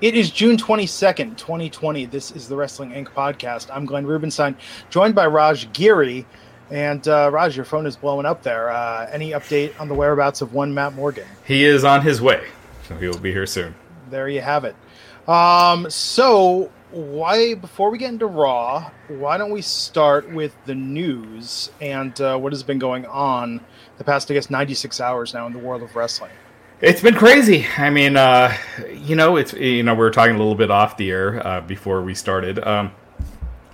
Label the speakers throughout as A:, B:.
A: It is June 22nd, 2020. This is the Wrestling Inc. podcast. I'm Glenn Rubenstein, joined by Raj Giri. And uh, Raj, your phone is blowing up there. Uh, any update on the whereabouts of one Matt Morgan?
B: He is on his way. So he will be here soon.
A: There you have it. Um, so, why before we get into Raw, why don't we start with the news and uh, what has been going on the past, I guess, 96 hours now in the world of wrestling?
B: It's been crazy. I mean, uh, you know, it's you know we were talking a little bit off the air uh, before we started. Um,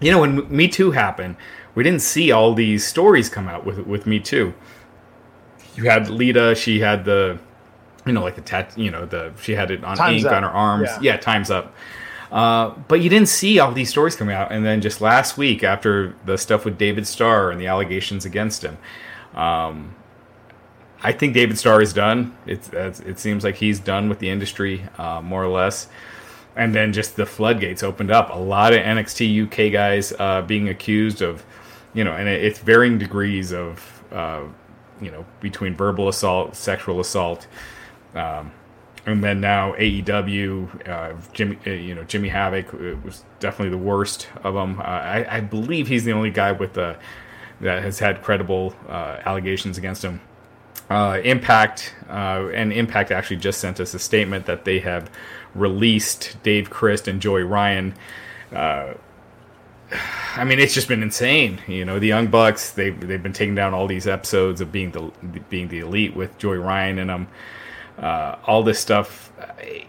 B: you know, when Me Too happened, we didn't see all these stories come out with with Me Too. You had Lita; she had the, you know, like the tat, you know, the she had it on
A: Time's
B: ink
A: Up.
B: on her arms.
A: Yeah.
B: Yeah, times up. Uh, but you didn't see all these stories coming out, and then just last week, after the stuff with David Starr and the allegations against him, um, I think David Starr is done. It's, it seems like he's done with the industry, uh, more or less. And then just the floodgates opened up. A lot of NXT UK guys uh, being accused of, you know, and it's varying degrees of, uh, you know, between verbal assault, sexual assault, um, and then now AEW, uh, Jimmy, uh, you know, Jimmy Havoc was definitely the worst of them. Uh, I, I believe he's the only guy with that has had credible allegations against him uh, Impact uh, and Impact actually just sent us a statement that they have released Dave Crist and Joey Ryan. Uh, I mean, it's just been insane. You know, the Young Bucks they've they've been taking down all these episodes of being the being the elite with Joey Ryan and them. Uh, all this stuff,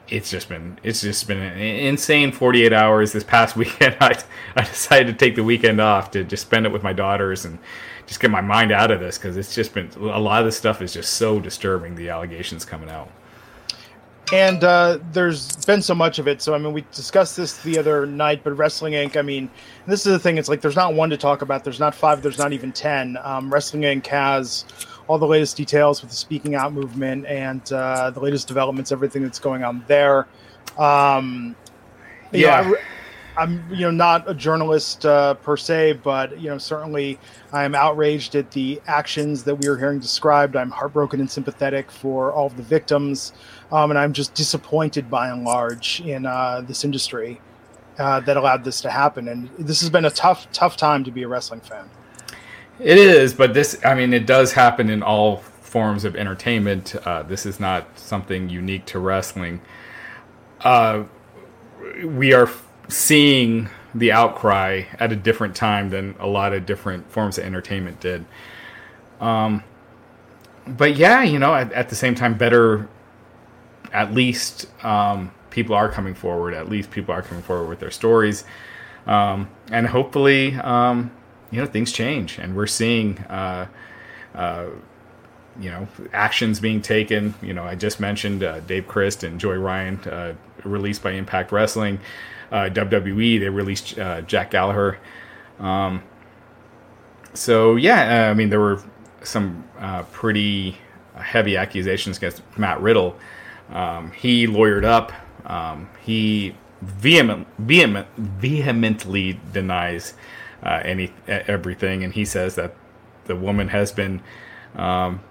B: it's just been it's just been an insane 48 hours. This past weekend, I I decided to take the weekend off to just spend it with my daughters and just get my mind out of this because it's just been a lot of this stuff is just so disturbing. The allegations coming out.
A: And uh, there's been so much of it. So, I mean, we discussed this the other night, but Wrestling Inc., I mean, this is the thing. It's like there's not one to talk about. There's not five. There's not even 10. Um, Wrestling Inc. has all the latest details with the Speaking Out movement and uh, the latest developments, everything that's going on there. Um, you know,
B: Yeah.
A: I'm, you know, not a journalist uh, per se, but you know, certainly I am outraged at the actions that we are hearing described. I'm heartbroken and sympathetic for all of the victims, um, and I'm just disappointed by and large in uh, this industry uh, that allowed this to happen. And this has been a tough, tough time to be a wrestling fan.
B: It is, but this, I mean, it does happen in all forms of entertainment. Uh, this is not something unique to wrestling. Uh, we are seeing the outcry at a different time than a lot of different forms of entertainment did. Um, but yeah, you know, at, at the same time, better, at least um, people are coming forward. At least people are coming forward with their stories. Um, and hopefully, um, you know, things change and we're seeing, uh, uh, you know, actions being taken. You know, I just mentioned uh, Dave Crist and Joey Ryan uh, released by Impact Wrestling. Uh, WWE they released uh, Jack Gallagher. Um, so yeah, uh, I mean there were some pretty heavy accusations against Matt Riddle. Um, he lawyered up. Um, he vehement, vehement, vehemently denies uh, any everything, and he says that the woman has been um,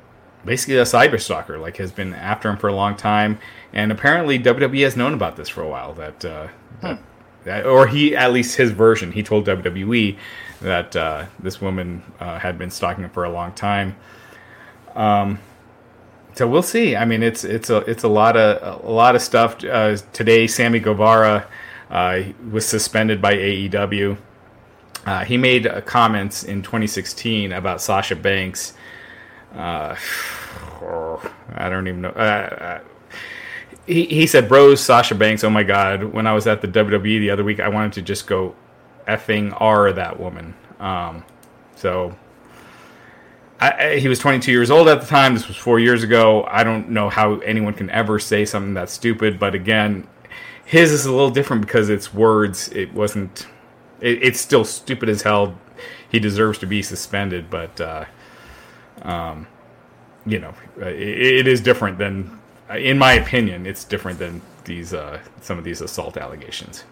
B: basically a cyber stalker, like has been after him for a long time, and apparently WWE has known about this for a while. That, uh, that, that or he at least his version, he told WWE that uh, this woman uh, had been stalking him for a long time. Um, so we'll see. I mean, it's it's a it's a lot of a lot of stuff. Uh, today, Sammy Guevara uh, was suspended by AEW. Uh, he made uh, comments in 2016 about Sasha Banks. I don't even know. Uh, he, he said, Bros, Sasha Banks, oh my God, when I was at the WWE the other week, I wanted to just go effing R that woman. Um, so I, I, he was 22 years old at the time. This was four years ago. I don't know how anyone can ever say something that's stupid. But again, his is a little different because it's words. It wasn't. It, it's still stupid as hell. He deserves to be suspended, but uh, um, you know, it, it is different than, in my opinion, it's different than these uh, some of these assault allegations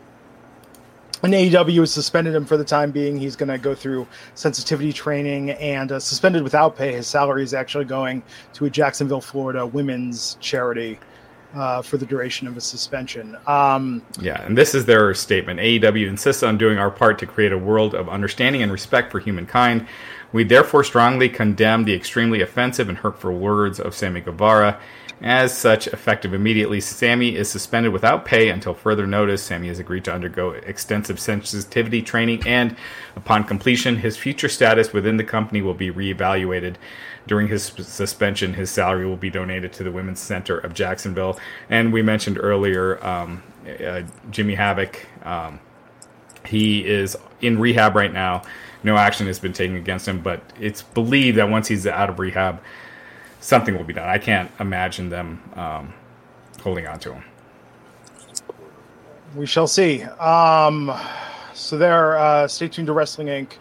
A: and AEW has suspended him for the time being. He's going to go through sensitivity training and uh, suspended without pay. His salary is actually going to a Jacksonville, Florida women's charity uh, for the duration of his suspension. Um,
B: yeah, and this is their statement. AEW insists on doing our part to create a world of understanding and respect for humankind. We therefore strongly condemn the extremely offensive and hurtful words of Sammy Guevara as such, effective immediately, Sammy is suspended without pay until further notice. Sammy has agreed to undergo extensive sensitivity training, and upon completion, his future status within the company will be reevaluated. During his suspension, his salary will be donated to the Women's Center of Jacksonville. And we mentioned earlier um, uh, Jimmy Havoc. Um, he is in rehab right now. No action has been taken against him, but it's believed that once he's out of rehab, something will be done. I can't imagine them um, holding on to him.
A: We shall see. Um, so there, uh, stay tuned to Wrestling Inc.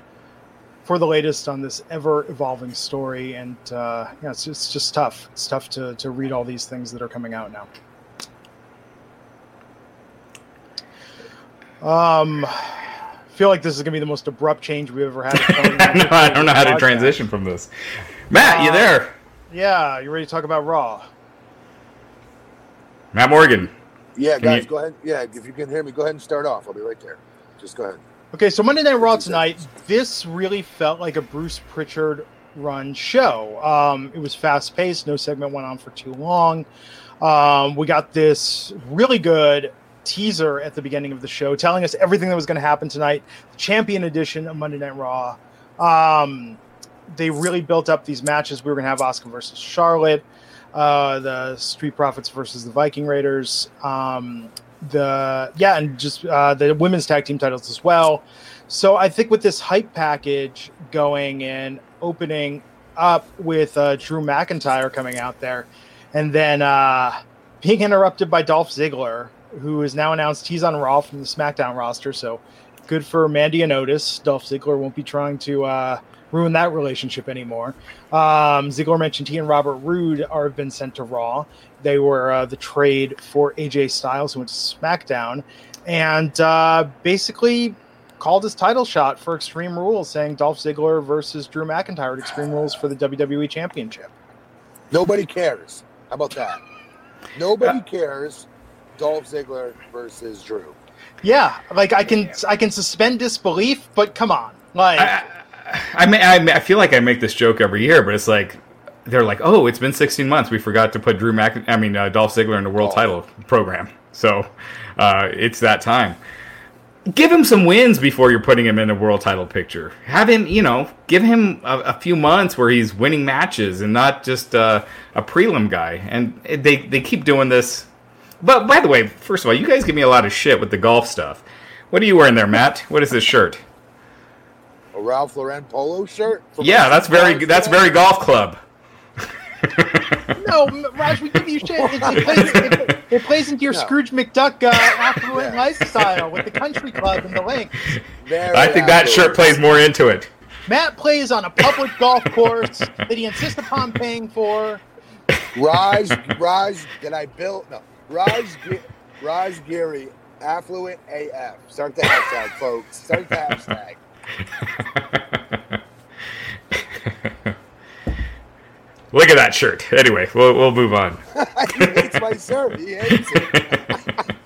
A: for the latest on this ever evolving story. And uh, yeah, it's just, it's just tough. It's tough to, to read all these things that are coming out now. Um, I feel like this is going to be the most abrupt change we've ever had.
B: no, I don't know how to transition from this. Matt, uh, you there?
A: Yeah, you ready to talk about Raw?
B: Matt Morgan.
C: Yeah, can guys, you... go ahead. Yeah, if you can hear me, go ahead and start off. I'll be right there. Just go ahead.
A: Okay, so Monday Night Raw tonight. This really felt like a Bruce Pritchard run show. Um, it was fast paced. No segment went on for too long. Um, we got this really good teaser at the beginning of the show telling us everything that was going to happen tonight. The champion edition of Monday Night Raw. Um, they really built up these matches. We were going to have Asuka versus Charlotte, uh, the Street Profits versus the Viking Raiders, um, the yeah, and just uh, the women's tag team titles as well. So I think with this hype package going and opening up with uh, Drew McIntyre coming out there, and then uh, being interrupted by Dolph Ziggler, who is now announced he's on Raw from the SmackDown roster. So good for Mandy and Otis. Dolph Ziggler won't be trying to uh, ruin that relationship anymore. Um, Ziggler mentioned he and Robert Roode are have been sent to Raw. They were uh, the trade for AJ Styles, who went to SmackDown, and uh, basically called his title shot for Extreme Rules, saying Dolph Ziggler versus Drew McIntyre at Extreme Rules for the WWE Championship.
C: Nobody cares. How about that? Nobody cares. Dolph Ziggler versus Drew.
A: Yeah, like I can I can suspend disbelief, but come on, like. I,
B: I, I, I feel like I make this joke every year, but it's like they're like, oh, it's been 16 months. We forgot to put Drew Mac, I mean uh, Dolph Ziggler in the world oh. title program. So uh, it's that time. Give him some wins before you're putting him in a world title picture. Have him, you know, give him a, a few months where he's winning matches and not just uh, a prelim guy. And they they keep doing this. But by the way, first of all, you guys give me a lot of shit with the golf stuff. What are you wearing there, Matt? What is this shirt?
C: A Ralph Lauren polo shirt?
B: Yeah, that's very that's very golf club.
A: no, Raj, we give you shit. It, it, plays, it, it plays, into your no. Scrooge McDuck uh, affluent yeah. lifestyle with the country club and the links.
B: Very I think that shirt plays more into it.
A: Matt plays on a public golf course that he insists upon paying for.
C: Raj, Raj, that I built. No, Raj, Raj Giri, affluent AF. Start the hashtag, folks. Start the hashtag.
B: Look at that shirt. Anyway, we'll we'll move on.
C: he hates my shirt. He hates it.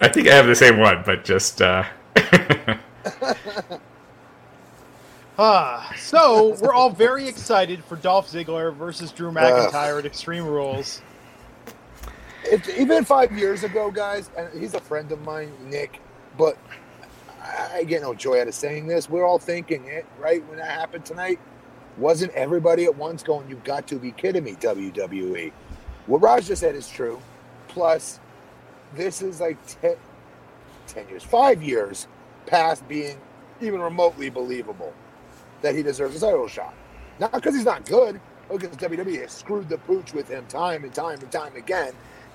B: I think I have the same one, but just. Uh...
A: Ah, so So we're all very excited for Dolph Ziggler versus Drew McIntyre at Extreme Rules.
C: If, even five years ago, guys, and he's a friend of mine, Nick, but I get no joy out of saying this. We're all thinking it, right? When that happened tonight, wasn't everybody at once going, You've got to be kidding me, WWE? What Raj just said is true. Plus, this is like 10, 10 years, five years past being even remotely believable that he deserves a title shot. Not because he's not good, because WWE has screwed the pooch with him time and time and time again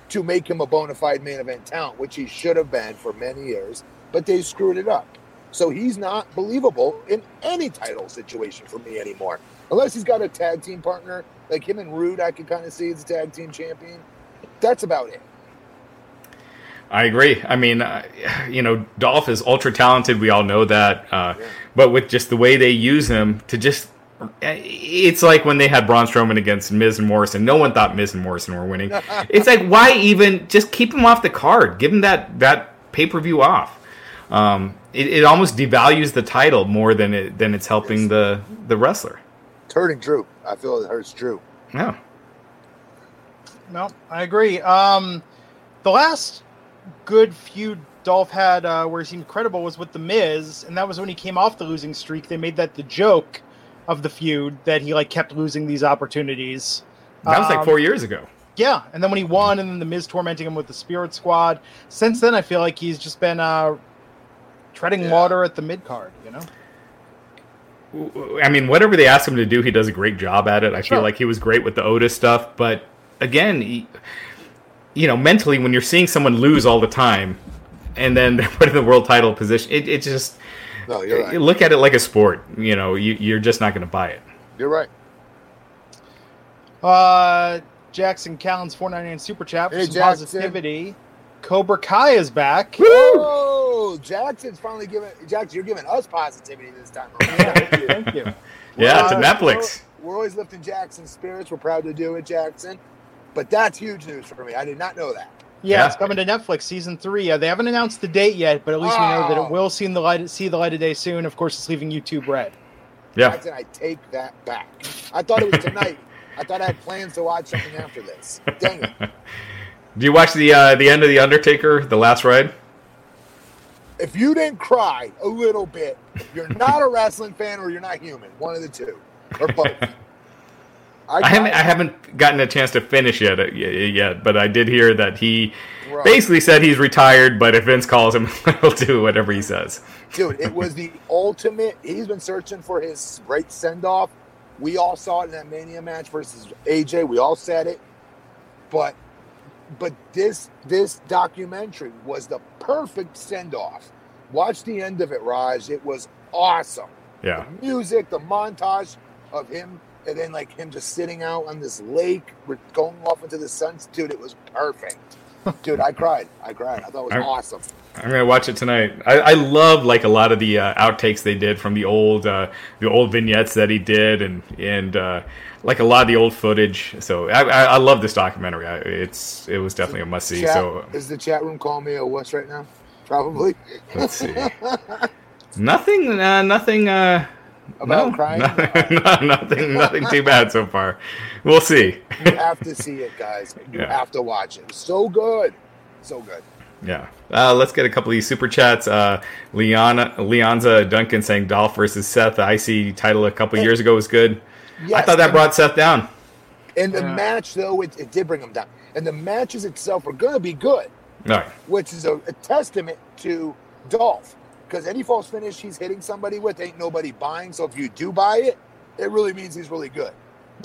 C: to make him a bona fide main event talent, which he should have been for many years, but they screwed it up. So he's not believable in any title situation for me anymore. Unless he's got a tag team partner, like him and Roode, I can kind of see as a tag team champion. That's about it.
B: I agree. I mean, uh, you know, Dolph is ultra talented. We all know that. Uh, yeah. But with just the way they use him to just. It's like when they had Braun Strowman against Miz and Morrison. No one thought Miz and Morrison were winning. it's like why even just keep him off the card? Give him that that pay per view off. Um, it, it, almost devalues the title more than it than it's helping the the wrestler.
C: It's hurting Drew. I feel it hurts Drew.
B: Yeah.
A: No, I agree. Um, the last good feud Dolph had uh, where he seemed credible was with the Miz, and that was when he came off the losing streak. They made that the joke of the feud that he like kept losing these opportunities.
B: That was um, like four years ago.
A: Yeah, and then when he won, and then the Miz tormenting him with the Spirit Squad. Since then, I feel like he's just been uh, treading yeah. water at the mid card. You
B: know. I mean, whatever they ask him to do, he does a great job at it. I sure. feel like he was great with the Otis stuff, but again, he, you know, mentally, when you're seeing someone lose all the time, and then they're put in the world title position, it, it just no, you're right. look at it like a sport. You know, you, you're just not going to buy it.
C: You're right.
A: Uh, Jackson Callan's 499 super chat for hey, some Jackson. positivity. Cobra Kai is back.
C: Woo! Jackson's finally giving Jackson. You're giving us positivity this time.
A: Thank you. Thank you.
B: Yeah, to Netflix.
C: We're, we're always lifting Jackson's spirits. We're proud to do it, Jackson. But that's huge news for me. I did not know that.
A: Yeah, yeah. it's coming to Netflix, season three. Uh, they haven't announced the date yet, but at least oh. we know that it oh. will see the light see the light of day soon. Of course, it's leaving YouTube red.
B: Yeah, Jackson,
C: I take that back. I thought it was tonight. I thought I had plans to watch something after this. Dang it!
B: Do you watch the uh, the end of the Undertaker, the last ride?
C: If you didn't cry a little bit, you're not a wrestling fan or you're not human. One of the two, or both.
B: I, I haven't I haven't gotten a chance to finish yet uh, yet, but I did hear that he right. basically said he's retired, but if Vince calls him, he'll do whatever he says.
C: Dude, it was the ultimate. He's been searching for his great send off. We all saw it in that Mania match versus AJ. We all said it, but but this this documentary was the perfect send off. Watch the end of it, Raj. It was awesome.
B: Yeah,
C: the music, the montage of him and then like him just sitting out on this lake, going off into the sun. Dude, it was perfect. Dude, I cried. I cried. I thought it was I'm, awesome.
B: I'm gonna watch it tonight. I, I love like a lot of the uh, outtakes they did from the old uh, the old vignettes that he did, and and uh, like a lot of the old footage. So I, I, I love this documentary. I, it's it was definitely a must see. So
C: is the chat room calling me a wuss right now? Probably.
B: Let's see. nothing. Uh, nothing. Uh,
C: about no, crying?
B: No, nothing, nothing too bad so far. We'll see.
C: you have to see it, guys. You yeah. have to watch it. so good, so good.
B: Yeah. Uh, let's get a couple of these super chats. Uh, Leon, Leonza Duncan saying Dolph versus Seth, the IC title a couple years ago was good. Yes, I thought that brought Seth down.
C: In the match, though, it, it, did bring him down. And the matches itself are going to be good,
B: right.
C: which is a, a testament to Dolph because any false finish he's hitting somebody with ain't nobody buying. So if you do buy it, it really means he's really good,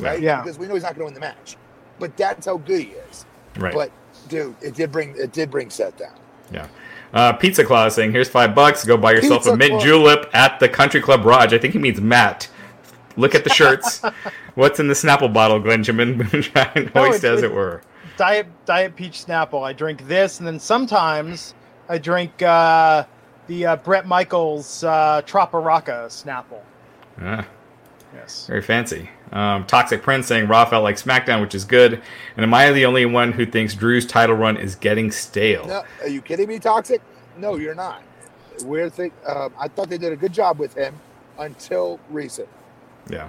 C: right?
A: Yeah.
C: Because we know he's not going to win the match, but that's how good he is.
B: Right.
C: But dude, it did bring it did bring Seth down.
B: Yeah. Uh, Pizza Claus saying, "Here's five bucks. Go buy yourself Pizza a mint Claus. julep at the Country Club Raj." I think he means Matt. Look at the shirts. What's in the Snapple bottle, Glenjamin Moonshine? No, Hoist, as it were.
A: Diet Diet Peach Snapple. I drink this, and then sometimes I drink uh, the uh, Bret Michaels uh, Trop-a-Rocka Snapple.
B: Ah. Yes. Very fancy. Um, Toxic Prince saying Raw felt like SmackDown, which is good. And am I the only one who thinks Drew's title run is getting stale?
C: No, are you kidding me, Toxic? No, you're not. Weird thing. Um, I thought they did a good job with him until recent.
B: Yeah,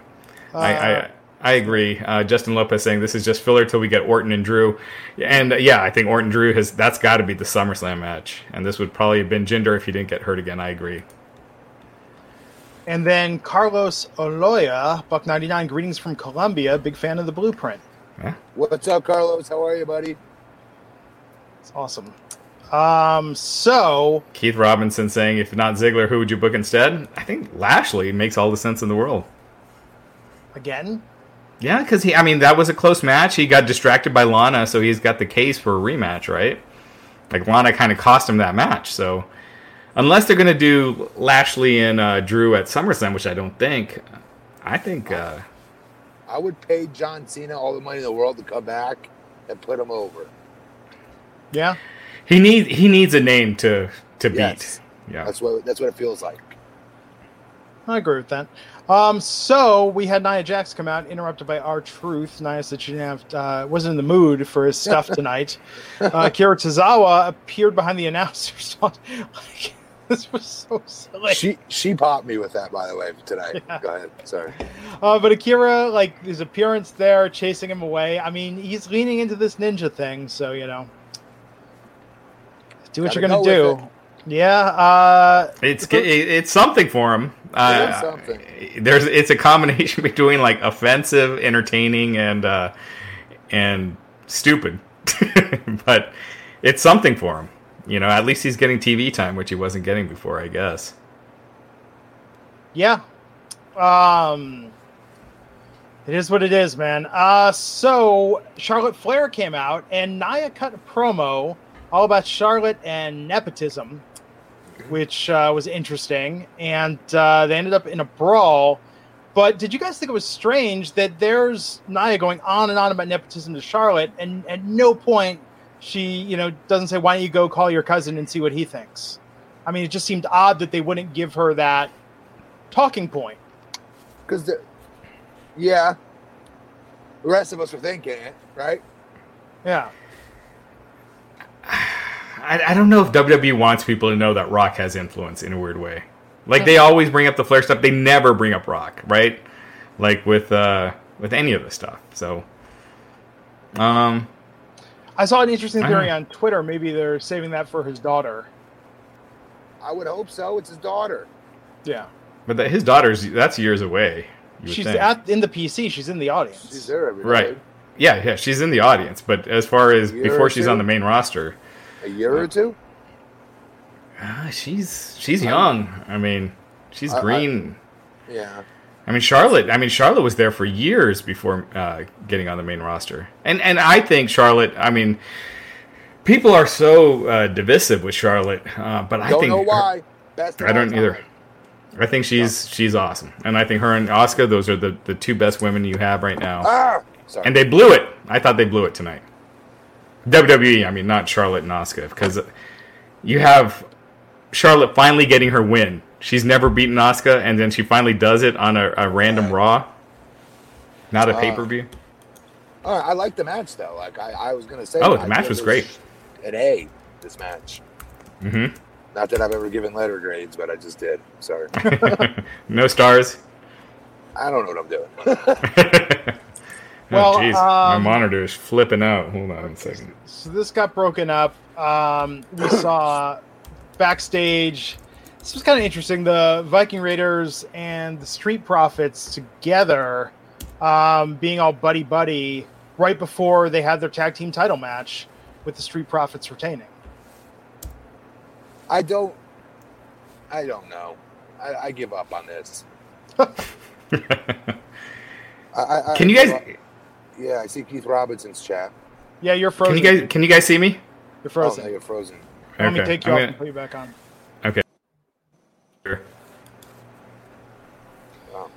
B: I, I I agree. Uh, Justin Lopez saying this is just filler till we get Orton and Drew, and uh, yeah, I think Orton Drew has that's got to be the SummerSlam match, and this would probably have been Jinder if he didn't get hurt again. I agree.
A: And then Carlos Oloya, Buck ninety nine. Greetings from Colombia. Big fan of the blueprint.
B: Yeah.
C: What's up, Carlos? How are you, buddy?
A: It's awesome. Um, so
B: Keith Robinson saying if not Ziggler, who would you book instead? I think Lashley makes all the sense in the world.
A: Again,
B: Yeah, because he, I mean, that was a close match. He got distracted by Lana, so he's got the case for a rematch, right? Like Lana kind of cost him that match. So unless they're going to do Lashley and uh, Drew at SummerSlam, which I don't think, I think uh,
C: I would pay John Cena all the money in the world to come back and put him over.
A: yeah.
B: he needs he needs a name to to
C: Yes.
B: beat. Yeah,
C: That's what that's what it feels like.
A: I agree with that. Um, so we had Nia Jax come out, interrupted by R-Truth. Nia said she didn't have, uh, wasn't in the mood for his stuff tonight. uh, Kira Tozawa appeared behind the announcers. like, this was so silly.
C: She she popped me with that, by the way, tonight. Go ahead. Sorry.
A: Uh, but Akira, like his appearance there, chasing him away. I mean, he's leaning into this ninja thing, so you know, do what
C: Gotta
A: you're gonna
C: go
A: do. Yeah. Uh,
B: it's it, it's something for him. Uh. There's it's a combination between like offensive, entertaining, and uh, and stupid, but it's something for him. You know, at least he's getting TV time, which he wasn't getting before, I guess.
A: Yeah. Um it is what it is, man. Uh so Charlotte Flair came out and Nia cut a promo all about Charlotte and nepotism, which uh, was interesting. And uh, they ended up in a brawl. But did you guys think it was strange that there's Nia going on and on about nepotism to Charlotte, and at no point she, you know, doesn't say, "Why don't you go call your cousin and see what he thinks?" I mean, it just seemed odd that they wouldn't give her that talking point.
C: Because yeah, the rest of us are thinking it, right?
A: Yeah.
B: I, I don't know if WWE wants people to know that Rock has influence in a weird way. Like they always bring up the Flair stuff, they never bring up Rock, right? Like with uh with any of the stuff. So, um,
A: I saw an interesting theory on Twitter. Maybe they're saving that for his daughter.
C: I would hope so. It's his daughter.
A: Yeah.
B: but that his daughter's that's years away.
A: She's
B: think.
A: at in the PC. She's in the audience.
C: She's there every
B: right.
C: day.
B: Yeah, yeah, she's in the audience, but as far as before she's on the main roster,
C: A year or two.
B: ah, she's she's young. I mean, she's
C: I- I-
B: green.
C: Yeah.
B: I mean Charlotte. I mean Charlotte was there for years before uh, getting on the main roster, and and I think Charlotte. I mean, people are so uh, divisive with Charlotte, uh, but I
C: Don't
B: think
C: know
B: her-
C: why. Best
B: I don't either.
C: time.
B: I think she's she's awesome, and I think her and Asuka, those are the the two best women you have right now,
C: Ah,
B: and they blew it. I thought they blew it tonight. WWE. I mean, not Charlotte and Asuka, because you have Charlotte finally getting her win. She's never beaten Asuka, and then she finally does it on a, a random Raw, not a
C: Uh,
B: pay per view.
C: All right, I like the match though. Like I, I was gonna say.
B: Oh, the
C: I
B: match was great.
C: An A. This match.
B: hmm
C: Not that I've ever given letter grades, but I just did. Sorry.
B: no stars.
C: I don't know what I'm doing.
A: Well,
B: oh, jeez, my
A: um,
B: monitor is flipping out. Hold on a second.
A: So this got broken up. Um, we saw backstage. This was kind of interesting. The Viking Raiders and the Street Profits together, um, being all buddy buddy, right before they had their tag team title match, with the Street Profits retaining.
C: I don't. I don't know. I, I give up on this. I, I, I
B: Can you
C: give
B: guys?
C: Up. Yeah, I see Keith Robinson's chat.
A: Yeah, you're frozen.
B: Can
A: frozen.
B: you guys? Can you guys see me?
A: You're
C: Oh,
A: frozen.
C: no, you're frozen.
A: Let me
B: Okay,
A: take you
B: I'm
A: off
B: gonna-
A: and put you back on. Okay.
B: Sure.
C: Wow.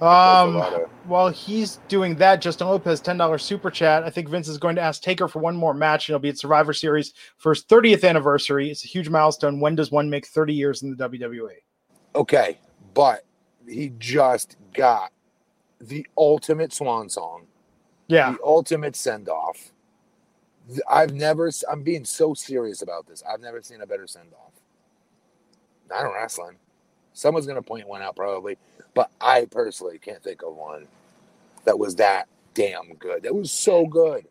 C: That's a
A: Um,
C: of-
A: while he's doing that, Justin Lopez, ten dollars super chat. I think Vince is going to ask Taker for one more match, and it'll be at Survivor Series for his 30th anniversary. It's a huge milestone. When does one make 30 years in the WWE?
C: Okay, but he just got the ultimate swan song,
A: Yeah,
C: the ultimate send off. I've never. I'm being so serious about this. I've never seen a better send off. Not in wrestling. Someone's gonna point one out probably, but I personally can't think of one that was that damn good. That was so good.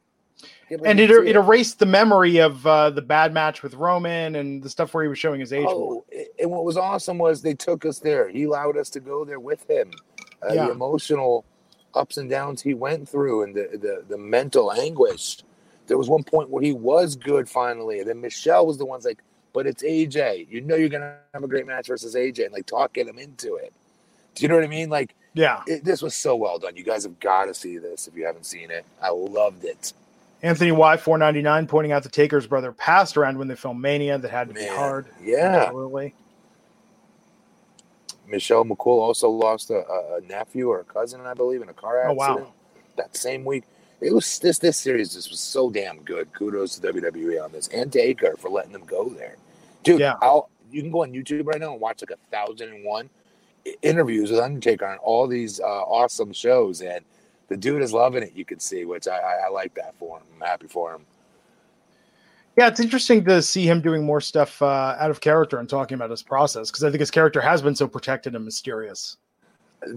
A: And it, it erased the memory of uh, the bad match with Roman and the stuff where he was showing his age.
C: Oh, and what was awesome was they took us there. He allowed us to go there with him. Uh, yeah. The emotional ups and downs he went through and the, the, the mental anguish. There was one point where he was good finally. And then Michelle was the one's like, but it's AJ. You know you're gonna have a great match versus AJ, and like talking him into it. Do you know what I mean? Like,
A: yeah,
C: it, this was so well done. You guys have got to see this if you haven't seen it. I loved it.
A: Anthony Y four ninety nine pointing out the Taker's brother passed around when they filmed Mania. That had to Man, be hard.
C: Yeah, absolutely. Michelle McCool also lost a, a, nephew or a cousin, I believe, in a car accident. Oh, wow. That same week. It was this this series just was so damn good. Kudos to WWE on this and to Taker for letting them go there, dude. Yeah. I'll, you can go on YouTube right now and watch like a thousand and one interviews with Undertaker on all these uh, awesome shows, and the dude is loving it. You can see, which I, I, I like that for him. I'm happy for him.
A: Yeah, it's interesting to see him doing more stuff uh, out of character and talking about his process because I think his character has been so protected and mysterious.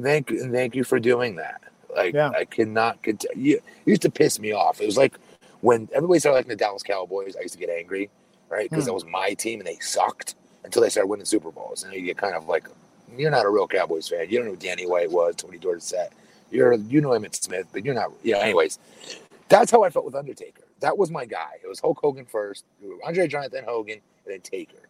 C: Thank you, thank you for doing that. Like, yeah. I cannot continue. It used to piss me off. It was like when everybody started liking the Dallas Cowboys, I used to get angry, right? Because mm. that was my team and they sucked until they started winning Super Bowls. And you get kind of like, you're not a real Cowboys fan. You don't know who Danny White was, Tony Dorsett. You're, you know Emmitt Smith, but you're not, yeah, anyways. That's how I felt with Undertaker. That was my guy. It was Hulk Hogan first, Andre then Hogan, and then Taker.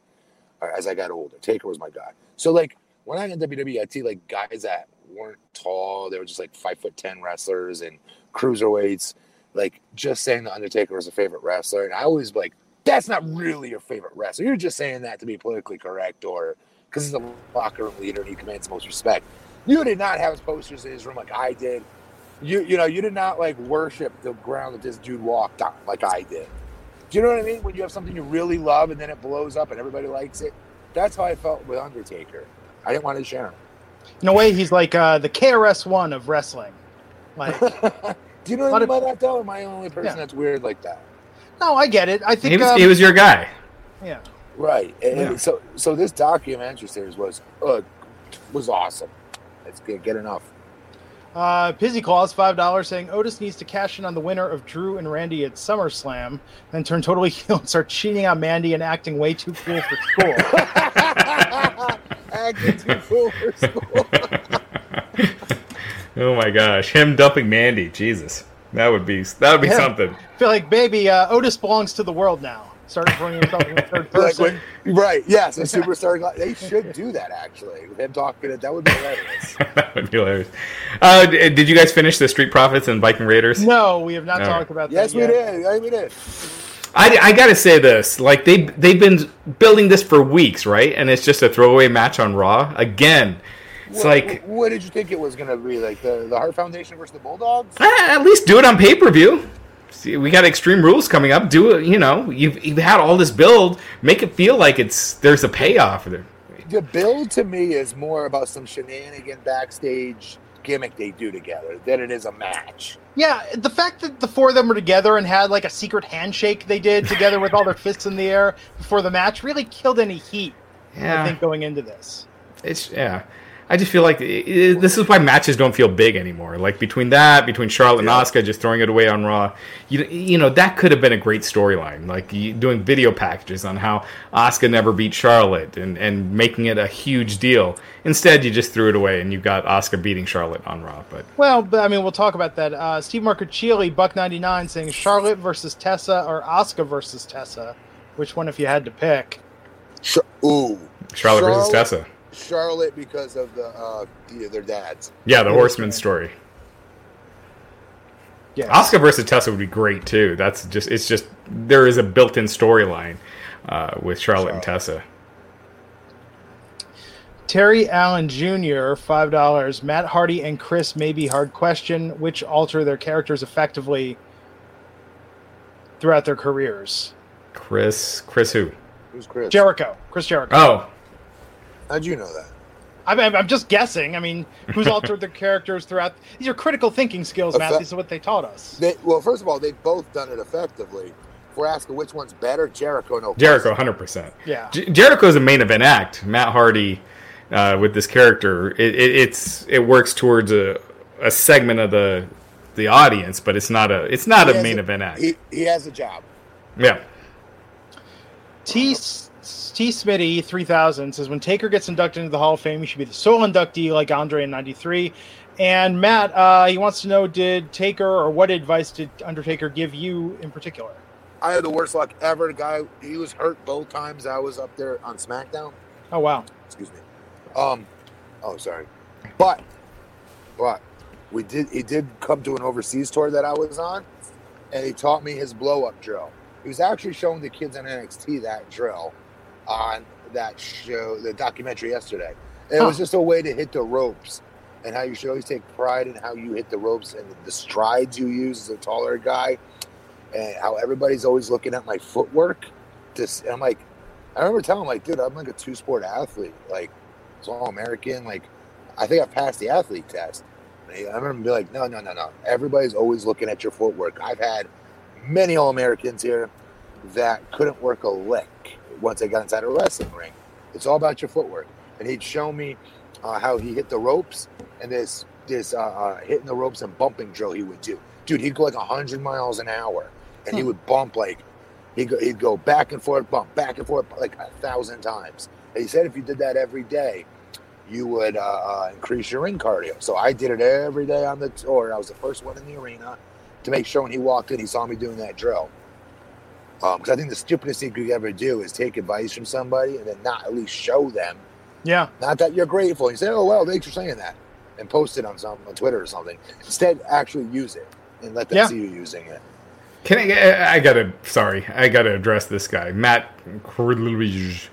C: Uh, as I got older, Taker was my guy. So like when I got in WWE, I'd see like guys that weren't tall. They were just like five foot ten wrestlers and cruiserweights. Like just saying the Undertaker was a favorite wrestler, and I always like, that's not really your favorite wrestler. You're just saying that to be politically correct or because he's a locker room leader and he commands most respect. You did not have his posters in his room like I did. You you know you did not like worship the ground that this dude walked on like I did. Do you know what I mean? When you have something you really love and then it blows up and everybody likes it. That's how I felt with Undertaker. I didn't want to share him.
A: In a way, he's like uh, the KRS One of wrestling. Like,
C: do you know anything about that though? Am I the only person yeah. that's weird like that?
A: No, I get it. I think
B: he was, um, he was your guy.
A: Yeah.
C: Right. And yeah. so so this documentary series was uh, was awesome. It's good. Get enough.
A: Uh, Pizzy Claus, five dollars, saying Otis needs to cash in on the winner of Drew and Randy at SummerSlam, then turn totally heel and start cheating on Mandy and acting way too cool for school.
C: acting too cool for school.
B: oh my gosh, him dumping Mandy, Jesus, that would be that would be yeah. something.
A: I feel like baby uh, Otis belongs to the world now started bringing himself in the third person. Like
C: when, right? Yes, a superstar. They should do that actually. With him talking, that would be hilarious. that would be hilarious.
B: Uh, did you guys finish the Street Profits and Viking Raiders?
A: No, we have not All talked right. about that.
C: Yes,
A: we
C: did. Yes, we did.
B: I, I gotta say this, like they they've been building this for weeks, right? And it's just a throwaway match on Raw again. It's
C: what,
B: like,
C: what did you think it was gonna be? Like the the Hart Foundation versus the Bulldogs?
B: Uh, at least do it on pay per view. See, we got Extreme Rules coming up. Do it, you know? You've, you've had all this build. Make it feel like it's there's a payoff there.
C: The build to me is more about some shenanigan backstage gimmick they do together than it is a match.
A: Yeah, the fact that the four of them were together and had like a secret handshake they did together with all their fists in the air before the match really killed any heat. Yeah. I think going into this.
B: It's yeah. I just feel like it, this is why matches don't feel big anymore. Like between that, between Charlotte yeah. and Asuka just throwing it away on Raw, you you know that could have been a great storyline. Like doing video packages on how Asuka never beat Charlotte and and making it a huge deal. Instead, you just threw it away and you got Asuka beating Charlotte on Raw. But
A: well, but, I mean, we'll talk about that. Uh, Steve Marcuccioli, Buck ninety nine, saying Charlotte versus Tessa or Asuka versus Tessa. Which one, if you had to pick?
C: Sh- ooh,
B: Charlotte, Charlotte versus Tessa.
C: Charlotte because of the, uh, the their dads.
B: Yeah, the Horseman story. Yeah, Asuka versus Tessa would be great too. That's just it's just there is a built-in storyline uh, with Charlotte, Charlotte and Tessa.
A: Terry Allen Jr. five dollars. Matt Hardy and Chris may be hard question, which alter their characters effectively throughout their careers.
B: Chris, Chris who?
C: Who's Chris?
A: Jericho. Chris Jericho.
B: Oh,
C: How'd you know that?
A: I'm, I'm just guessing. I mean, who's altered their characters throughout? These are critical thinking skills, Matt. These are what they taught us.
C: They, well, first of all, they've both done it effectively. If we're asking which one's better, Jericho, no.
B: Jericho, hundred percent.
A: Yeah.
B: J- Jericho's a main event act. Matt Hardy uh, with this character. It, it, it's it works towards a, a segment of the the audience, but it's not a it's not
C: He
B: a
C: has
B: main event act.
C: He, he has a job.
B: yeah.
A: T. T. Smitty three thousand says when Taker gets inducted into the Hall of Fame, he should be the sole inductee like Andre in '93. And Matt, uh, he wants to know: Did Taker or what advice did Undertaker give you in particular?
C: I had the worst luck ever. The guy, he was hurt both times I was up there on SmackDown.
A: Oh wow,
C: Excuse me. Um, oh, sorry. But, but we did. He did come to an overseas tour that I was on, and he taught me his blow up drill. He was actually showing the kids on NXT that drill on that show, the documentary yesterday. And it was just a way to hit the ropes and how you should always take pride in how you hit the ropes and the strides you use as a taller guy and how everybody's always looking at my footwork. Just, I'm like, I remember telling him, like, dude, I'm like a two sport athlete. Like, it's all American. Like, I think I passed the athlete test. And I remember him be like, no, no, no, no. Everybody's always looking at your footwork. I've had many All Americans here that couldn't work a lick once I got inside a wrestling ring. It's all about your footwork. And he'd show me uh, how he hit the ropes and this this uh, uh, hitting the ropes and bumping drill he would do. Dude, he'd go like 100 miles an hour and he
A: Hmm.
C: would bump like, he'd go, he'd go back and forth, bump, back and forth like a thousand times. And he said if you did that every day, you would uh, uh, increase your ring cardio. So I did it every day on the tour. I was the first one in the arena to make sure when he walked in, he saw me doing that drill. Um, because I think the stupidest thing you could ever do is take advice from somebody and then not at least show them.
A: yeah,
C: Not that you're grateful. You say, "Oh well, thanks for saying that," and post it on some on Twitter or something. Instead, actually use it and let them
A: Yeah.
C: see you using it.
B: Can I? I gotta. Sorry, I gotta address this guy, Matt. Krulij,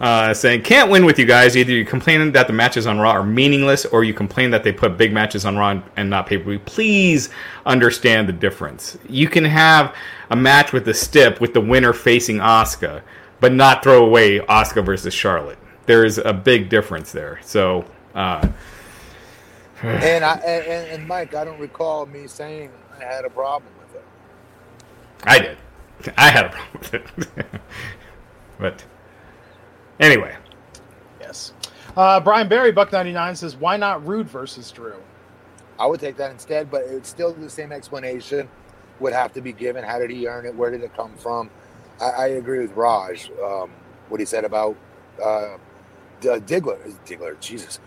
B: Uh, saying can't win with you guys. Either you complain that the matches on Raw are meaningless, or you complain that they put big matches on Raw and not pay per view. Please understand the difference. You can have a match with the Stip with the winner facing Asuka, but not throw away Asuka versus Charlotte. There is a big difference there. So. Uh,
C: And I and, and, and Mike, I don't recall me saying I had a problem with it.
B: I did. I had a problem with it. but anyway,
A: yes. Uh, Brian Barry, Buck ninety nine says, "Why not Roode versus Drew?"
C: I would take that instead, but it's still the same explanation would have to be given. How did he earn it? Where did it come from? I, I agree with Raj. Um, what he said about uh, D- Diggler. Diggler, Jesus,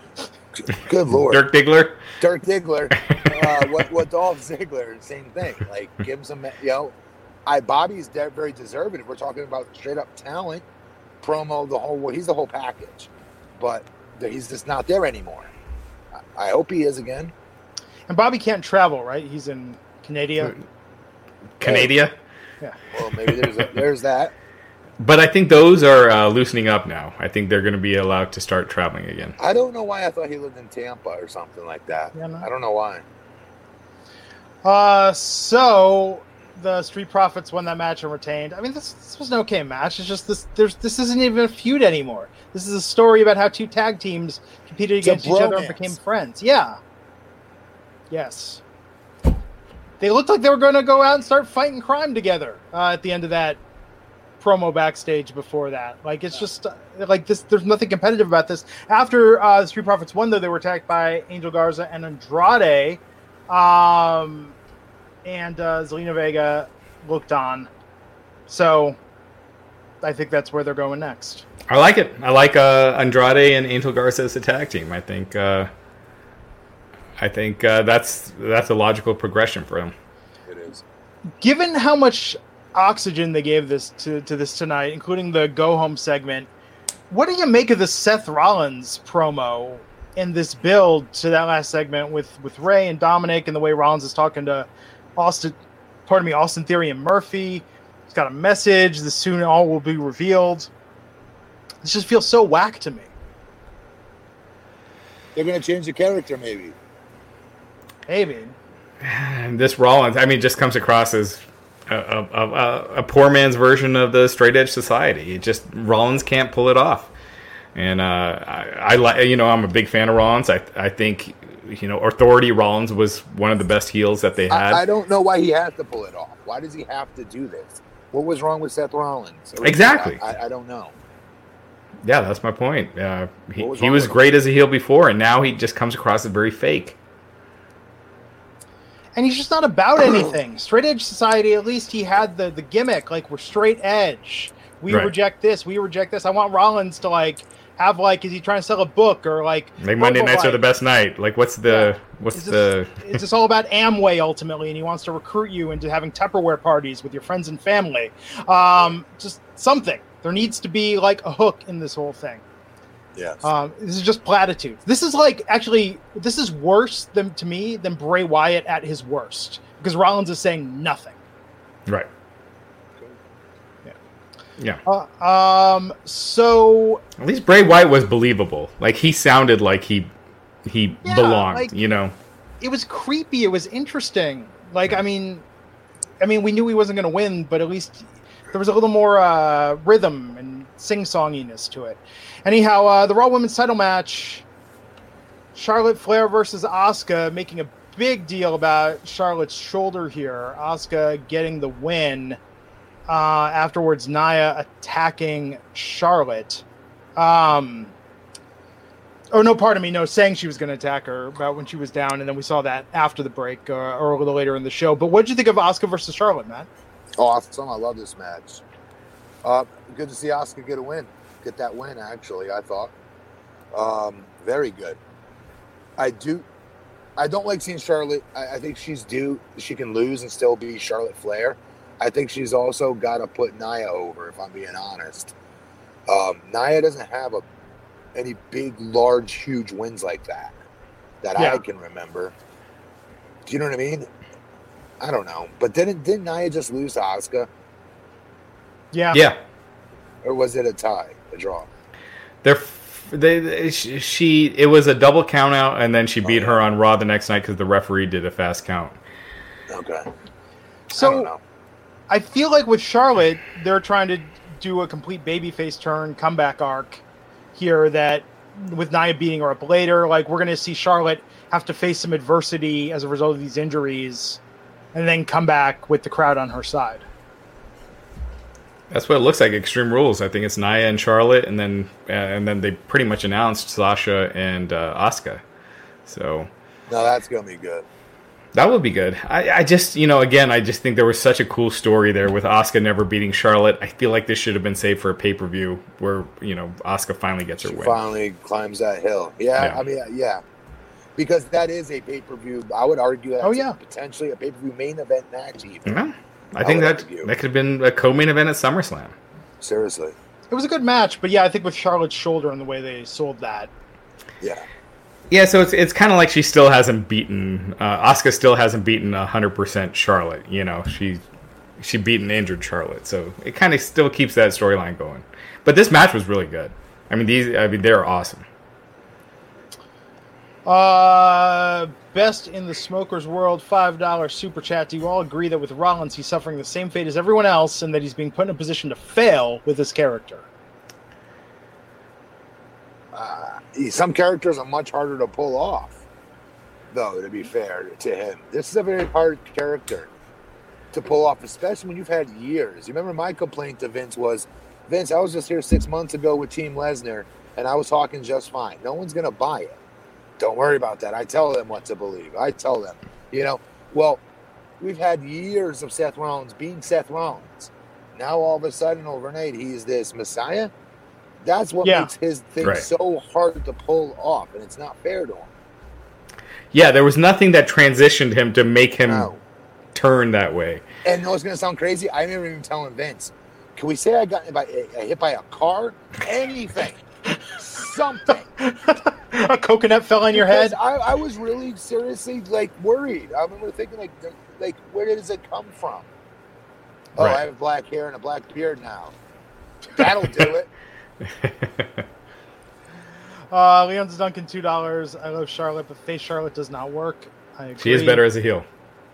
C: good lord,
B: Dirk Diggler.
C: Dirk Diggler. Uh, what what Dolph Ziggler? Same thing. Like give him some. You know, I Bobby's de- very deserving. If we're talking about straight up talent, promo, the whole. He's the whole package, but he's just not there anymore. I, I hope he is again.
A: And Bobby can't travel, right? He's in Canada.
B: Canada. Yeah.
C: Well, maybe there's a, there's that.
B: But I think those are uh, loosening up now. I think they're going to be allowed to start traveling again.
C: I don't know why I thought he lived in Tampa or something like that.
A: Yeah, no.
C: I don't know why.
A: Uh, so the Street Profits won that match and retained. I mean, this, this was an okay match. It's just this. There's this isn't even a feud anymore. This is a story about how two tag teams competed
C: It's
A: against each other and became friends. Yeah. Yes. They looked like they were going to go out and start fighting crime together uh, at the end of that promo backstage before that. Like it's just uh, like this. There's nothing competitive about this. After uh, the Street Profits won, though, they were attacked by Angel Garza and Andrade, um, and uh, Zelina Vega looked on. So I think that's where they're going next.
B: I like it. I like uh, Andrade and Angel Garza as a tag team. I think. Uh, I think uh, that's that's a logical progression for them.
C: It is.
A: Given how much oxygen they gave this to, to this tonight, including the go home segment, what do you make of the Seth Rollins promo and this build to that last segment with with Rey and Dominic and the way Rollins is talking to Austin, pardon me, Austin Theory and Murphy? He's got a message. The soon all will be revealed. This just feels so whack to me.
C: They're going to change the character, maybe.
A: Maybe.
B: And this Rollins, I mean, just comes across as a, a, a, a poor man's version of the straight edge society. It just Rollins can't pull it off. And uh, I, I like, you know, I'm a big fan of Rollins. I, I think, you know, Authority Rollins was one of the best heels that they had.
C: I, I don't know why he has to pull it off. Why does he have to do this? What was wrong with Seth Rollins? Or-
B: Exactly.
C: I, I don't know.
B: Yeah, that's my point. Uh, he
C: was
B: he was
C: with him?
B: great as a heel before, and now he just comes across as very fake.
A: and he's just not about anything. Straight Edge Society, at least he had the the gimmick, like we're straight edge. We
B: Right.
A: reject this. We reject this. I want Rollins to like have like, is he trying to sell a book or like?
B: Like Monday nights are the best night. Like what's the what's
A: Is
B: the
A: this, is this all about Amway ultimately? And he wants to recruit you into having Tupperware parties with your friends and family. Um, just something. There needs to be like a hook in this whole thing.
C: Yes.
A: Um, this is just platitudes. This is like actually, this is worse than to me than Bray Wyatt at his worst because Rollins is saying nothing.
B: right?
A: Yeah. Uh, um, so
B: At least Bray Wyatt was believable. Like he sounded like he he
A: Yeah,
B: belonged.
A: like-
B: you know.
A: it was creepy. It was interesting. Like, I mean, I mean, we knew he wasn't going to win, but at least there was a little more uh, rhythm and sing-songiness to it. Anyhow, uh, the Raw Women's Title match: Charlotte Flair versus Asuka, making a big deal about Charlotte's shoulder here. Asuka getting the win. Uh, afterwards, Nia attacking Charlotte. Um, Oh no, pardon me. No, saying she was going to attack her about when she was down, and then we saw that after the break uh, or a little later in the show. But what did you think of Asuka versus Charlotte, Matt?
C: Awesome. I love this match. Uh, good to see Asuka get a win. Get that win, actually, I thought. Um, very good. I do. I don't like seeing Charlotte. I, I think she's due. She can lose and still be Charlotte Flair. I think she's also got to put Nia over, if I'm being honest. Um, Nia doesn't have a any big, large, huge wins like that that
A: Yeah.
C: I can remember. Do you know what I mean? I don't know. But didn't didn't Nia just lose to Asuka?
A: Yeah,
B: Yeah.
C: Or was it a tie, a draw?
B: They're they, they she, she it was a double count out and then she beat
C: Oh,
B: her on Raw the next night because the referee did a fast count.
C: Okay. I don't
A: So
C: know.
A: I feel like with Charlotte, they're trying to do a complete babyface turn comeback arc here. That with Nia beating her up later, like we're going to see Charlotte have to face some adversity as a result of these injuries, and then come back with the crowd on her side.
B: That's what it looks like. Extreme Rules. I think it's Nia and Charlotte, and then uh, and then they pretty much announced Sasha and uh, Asuka. So
C: No, that's gonna be good.
B: That would be good. I, I just you know again I just think there was such a cool story there with Asuka never beating Charlotte. I feel like this should have been saved for a pay per view where you know Asuka finally gets her
C: She
B: win.
C: finally climbs that hill. Yeah,
B: Yeah.
C: I mean, yeah, because that is a pay per view. I would argue that.
A: Oh, yeah.
C: potentially a pay per view main event match. Even
B: Yeah. I
C: I
B: think that
C: argue.
B: that could have been a co-main event at SummerSlam.
C: seriously,
A: It was a good match, but yeah, I think with Charlotte's shoulder and the way they sold that,
C: yeah.
B: Yeah, so it's it's kind of like she still hasn't beaten uh, still hasn't beaten hundred percent Charlotte. You know, she she beaten injured Charlotte, so it kind of still keeps that storyline going. But this match was really good. I mean, these I mean they're awesome.
A: Uh, best in the smokers world, five dollar super chat. Do you all agree that with Rollins, he's suffering the same fate as everyone else, and that he's being put in a position to fail with his character?
C: Uh, some characters are much harder to pull off, though. To be fair to him, this is a very hard character to pull off, especially when you've had years. You remember my complaint to Vince was, Vince, I was just here six months ago with Team Lesnar, and I was talking just fine. No one's gonna buy it. Don't worry about that. I tell them what to believe. I tell them, you know. Well, we've had years of Seth Rollins being Seth Rollins. Now all of a sudden, overnight, he's this Messiah. That's what
A: Yeah.
C: makes his thing
B: Right.
C: so hard to pull off, and it's not fair to him.
B: Yeah, there was nothing that transitioned him to make him
C: No.
B: turn that way.
C: And you know it's going to sound crazy? I remember even telling Vince, can we say I got hit by, uh, hit by a car? Anything. Something.
A: a coconut fell on your
C: Because
A: head.
C: I, I was really seriously like worried. I remember thinking like, like where does it come from? Oh,
B: Right.
C: I have black hair and a black beard now. That'll do it.
A: Uh, Leon's Duncan, two dollars. I love Charlotte, but face Charlotte does not work. I agree.
B: She is better as a heel.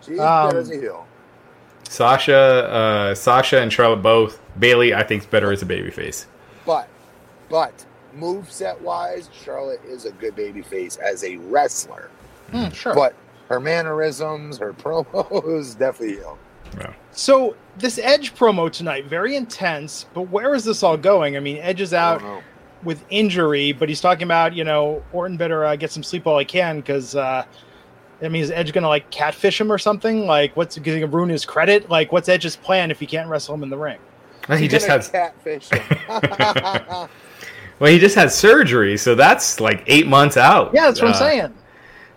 C: She's
A: Um,
C: better as a heel.
B: Sasha, uh, Sasha and Charlotte both. Bayley, I think, is better as a babyface.
C: But, but move set wise, Charlotte is a good baby face as a wrestler.
A: Hmm, sure.
C: But her mannerisms, her promos, definitely heel.
B: Yeah.
A: So this Edge promo tonight, very intense. But where is this all going? I mean, Edge is out with injury, but he's talking about you know Orton better uh, get some sleep while he can because uh, I mean is Edge gonna like catfish him or something? Like what's going to ruin his credit? Like what's Edge's plan if he can't wrestle him in the ring?
B: Well, he
C: He's
B: just
C: gonna
B: has
C: catfish him.
B: well, he just had surgery, so that's like eight months out.
A: Yeah, that's what
B: Uh,
A: I'm saying.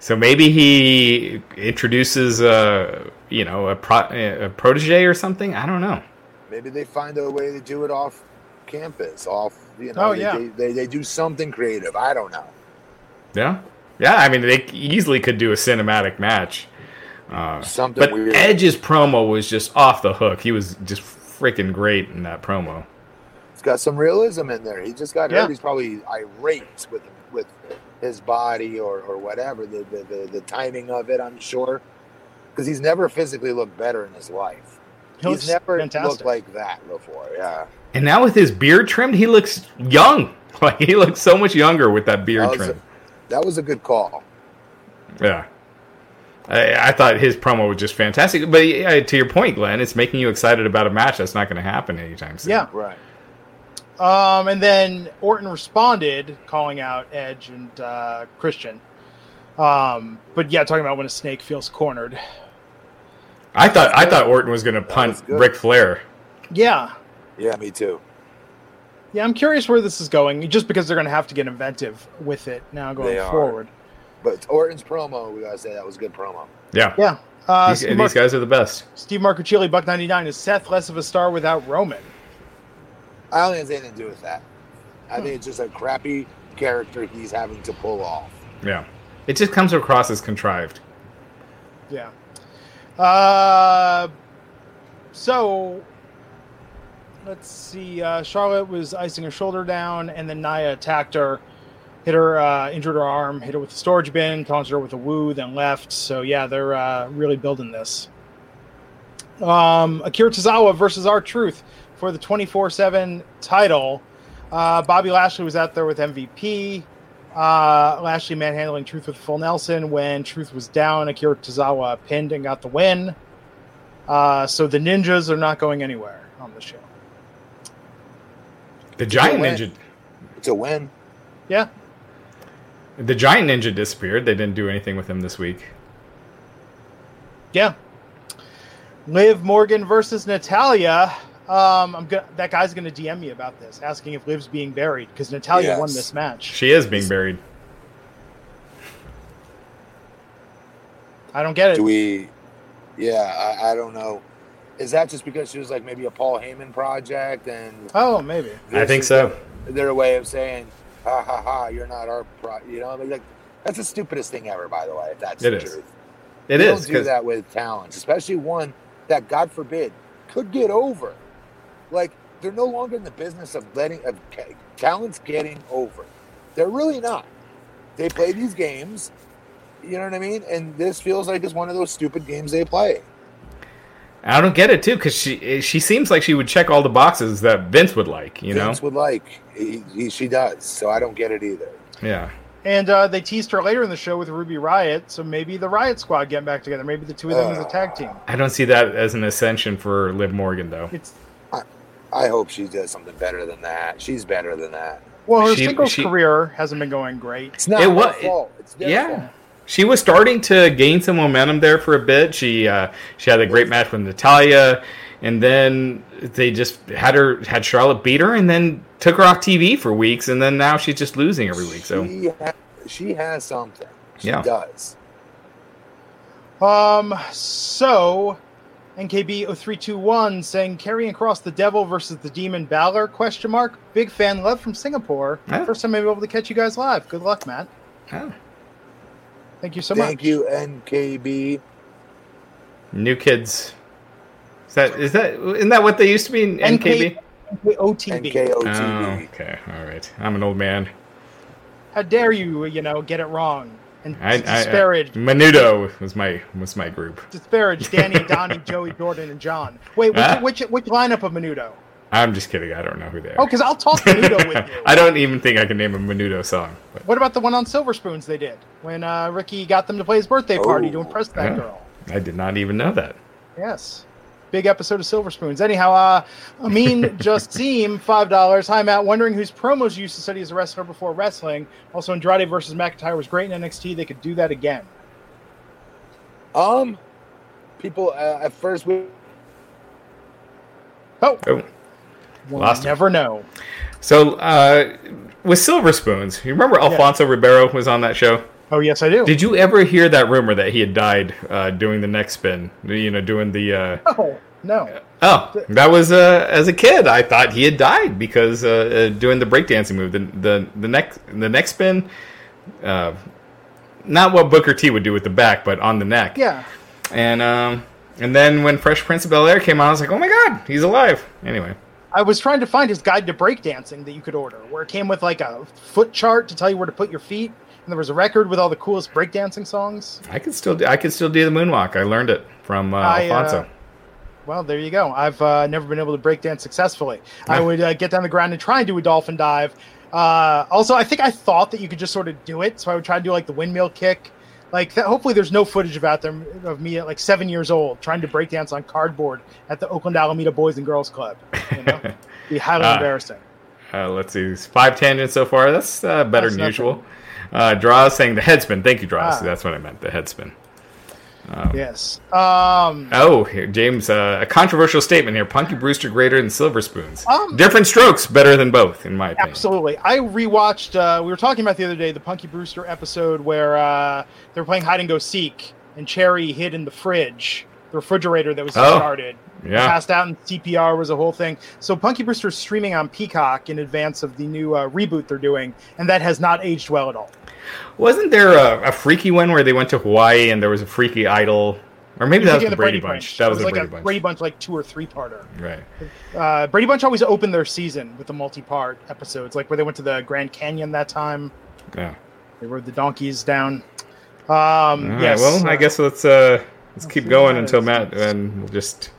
B: So maybe he introduces a you know a, pro, a protege or something. I don't know.
C: Maybe they find a way to do it off campus, off you know.
A: Oh,
C: they,
A: yeah.
C: they, they they do something creative. I don't know.
B: Yeah, yeah. I mean, they easily could do a cinematic match. Uh,
C: Something
B: but
C: weird.
B: Edge's promo was just off the hook. He was just freaking great in that promo.
C: It's got some realism in there. He just got
A: Yeah.
C: hurt. He's probably irate with with his body or, or whatever the, the, the, the timing of it. I'm sure because he's never physically looked better in his life.
A: He
C: he's never
A: fantastic.
C: looked like that before. Yeah,
B: And now with his beard trimmed, he looks young. Like he looks so much younger with that beard
C: that was,
B: trim.
C: a, that was a good call.
B: Yeah. I, I thought his promo was just fantastic. But yeah, to your point, Glenn, it's making you excited about a match that's not going to happen anytime soon.
A: Yeah.
C: Right.
A: Um, and then Orton responded, calling out Edge and uh, Christian. Um, but yeah, talking about when a snake feels cornered.
B: I thought I thought Orton was going to punt
C: good.
B: Ric Flair.
A: Yeah,
C: Yeah, me too.
A: yeah. I'm curious where this is going, just because they're going to have to get inventive with it now going
C: They are.
A: forward.
C: But Orton's promo, we gotta say that was a good promo.
B: Yeah.
A: Yeah. Uh,
B: these,
A: Steve,
B: these guys are the best.
A: Steve Marcucci, Buck ninety nine. Is Seth less of a star without Roman?
C: I don't think it has anything to do with that. I think it's just a crappy character he's having to pull off.
B: Yeah. It just comes across as contrived.
A: Yeah. Uh, so let's see. Uh, Charlotte was icing her shoulder down, and then Nia attacked her, hit her, uh, injured her arm, hit her with the storage bin, taunted her with a woo, then left. So yeah, they're uh, really building this. Um, Akira Tozawa versus R-Truth for the twenty four seven title. Uh, Bobby Lashley was out there with MVP. Uh, Lashley manhandling Truth with full Nelson when Truth was down. Akira Tozawa pinned and got the win. Uh, so the ninjas are not going anywhere on the show.
B: The giant
C: win.
B: ninja
C: It's a win.
A: Yeah,
B: the giant ninja disappeared. They didn't do anything with him this week.
A: yeah. Liv Morgan versus Natalya. Um, I'm go- that guy's going to DM me about this, asking if Liv's being buried because Natalya
C: Yes.
A: won this match.
B: She is being buried.
A: I don't get it.
C: Do we? Yeah, I, I don't know. Is that just because she was like maybe a Paul Heyman project and
A: oh, maybe.
B: I
C: this
B: think
C: is
B: so.
C: Their way of saying, "Ha ha ha, you're not our pro." You know, I mean, like that's the stupidest thing ever. By the way, if that's
B: It
C: the
B: is.
C: truth.
B: It
C: you
B: is
C: Don't do
B: 'cause-
C: that with talents, especially one that, God forbid, could get over. Like they're no longer in the business of letting of talents getting over. They're really not. They play these games. You know what I mean? And this feels like it's one of those stupid games they play.
B: I don't get it too because she she seems like she would check all the boxes that Vince would like. You know.
C: Vince would like. He, he, she does. So I don't get it either.
B: Yeah.
A: And uh, they teased her later in the show with Ruby Riott, so maybe the Riott Squad getting back together. Maybe the two of them as a tag team.
B: I don't see that as an ascension for Liv Morgan though.
A: It's
C: I hope she does something better than that. She's better than that.
A: well, her
B: She-
A: singles
B: she-
A: career hasn't been going great.
C: It's not
B: It
C: her
B: wa-
C: fault. It's their
B: Yeah.
C: fault.
B: She was starting to gain some momentum there for a bit. She uh, she had a great match with Natalya, and then they just had her had Charlotte beat her, and then took her off TV for weeks, and then now she's just losing every week. So
C: she, ha- she has something. She
B: Yeah.
C: does.
A: Um, so NKB 0321 saying Karrion Kross the devil versus the demon Balor question mark. Big fan love from Singapore.
B: Yeah.
A: First time I'm able to catch you guys live. Good luck, Matt.
B: oh,
A: Thank you so
C: Thank
A: much.
C: Thank you, NKB.
B: new kids. Is that is that isn't that what they used to be? in NKB.
A: OTB.
C: NKOTB.
B: Oh, okay, all right. I'm an old man.
A: How dare you, you know, get it wrong and
B: I, I,
A: disparage
B: Menudo was my was my group.
A: disparage Danny, Donnie, Joey, Jordan, and John. Wait, which,
B: Ah.
A: which which lineup of Menudo?
B: I'm just kidding. I don't know who they are.
A: Oh, because I'll talk Menudo with you.
B: I don't even think I can name a Menudo song. But
A: What about the one on Silver Spoons they did when uh, Ricky got them to play his birthday party to
C: Oh,
A: impress that
B: yeah.
A: girl?
B: I did not even know that.
A: Yes. Big episode of Silver Spoons. Anyhow, uh, Amin just seem five dollars. Hi Matt, wondering whose promos you used to study as a wrestler before wrestling. Also, Andrade versus McIntyre was great in NXT. They could do that again.
C: Um, people uh, at first we
A: Oh,
B: Oh,
A: we'll
B: Lost him.
A: never know.
B: so uh, with Silver Spoons, you remember Alfonso Ribeiro was on that show?
A: Oh yes, I do.
B: Did you ever hear that rumor that he had died uh, doing the next spin? You know, doing the. Uh,
A: oh no.
B: oh, that was uh, as a kid. I thought he had died because uh, uh, doing the breakdancing move, the the the next the next spin, uh, not what Booker T would do with the back, but on the neck.
A: Yeah.
B: And um, and then when Fresh Prince of Bel Air came out, I was like, oh my god, he's alive. Anyway,
A: I was trying to find his guide to breakdancing that you could order, where it came with like a foot chart to tell you where to put your feet, and there was a record with all the coolest breakdancing songs.
B: I could still do, I could still do the moonwalk. I learned it from uh,
A: I, uh,
B: Alfonso.
A: Well, there you go. I've uh, never been able to break dance successfully. I would uh, get down the ground and try and do a dolphin dive. Uh, also, I think I thought that you could just sort of do it, so I would try to do like the windmill kick. Like, that, hopefully, there's no footage of out there of me at like seven years old trying to break dance on cardboard at the Oakland Alameda Boys and Girls Club. You know, be highly embarrassing.
B: Uh, let's see, five tangents so far. That's uh, better
A: That's
B: than
A: nothing.
B: usual. Uh, Draws saying the headspin. Thank you, Draws.
A: Ah.
B: That's what I meant. The headspin.
A: Yes. Um,
B: Oh, here, James, uh, a controversial statement here. Punky Brewster greater than Silver Spoons.
A: Um,
B: Different strokes, better than both, in my opinion.
A: Absolutely. I rewatched. Uh, we were talking about the other day the Punky Brewster episode where uh, they were playing hide and go seek, and Cherie hid in the fridge, refrigerator that was
B: Oh,
A: discarded.
B: yeah.
A: Passed out, and CPR was a whole thing. So Punky Brewster's streaming on Peacock in advance of the new uh, reboot they're doing, and that has not aged well at all.
B: Wasn't there a, a freaky one where they went to Hawaii and there was a freaky idol? Or maybe that was the
A: of
B: Brady, Bunch. That
A: It
B: was, the
A: like
B: Brady
A: a
B: Bunch.
A: Brady Bunch, like two or three parter.
B: Right.
A: Uh, Brady Bunch always opened their season with the multi-part episodes, like where they went to the Grand Canyon that time.
B: Yeah.
A: They rode the donkeys down. Um,
B: All right,
A: yes.
B: well, I
A: uh,
B: guess let's uh, let's keep going
A: what
B: until Matt and we'll just.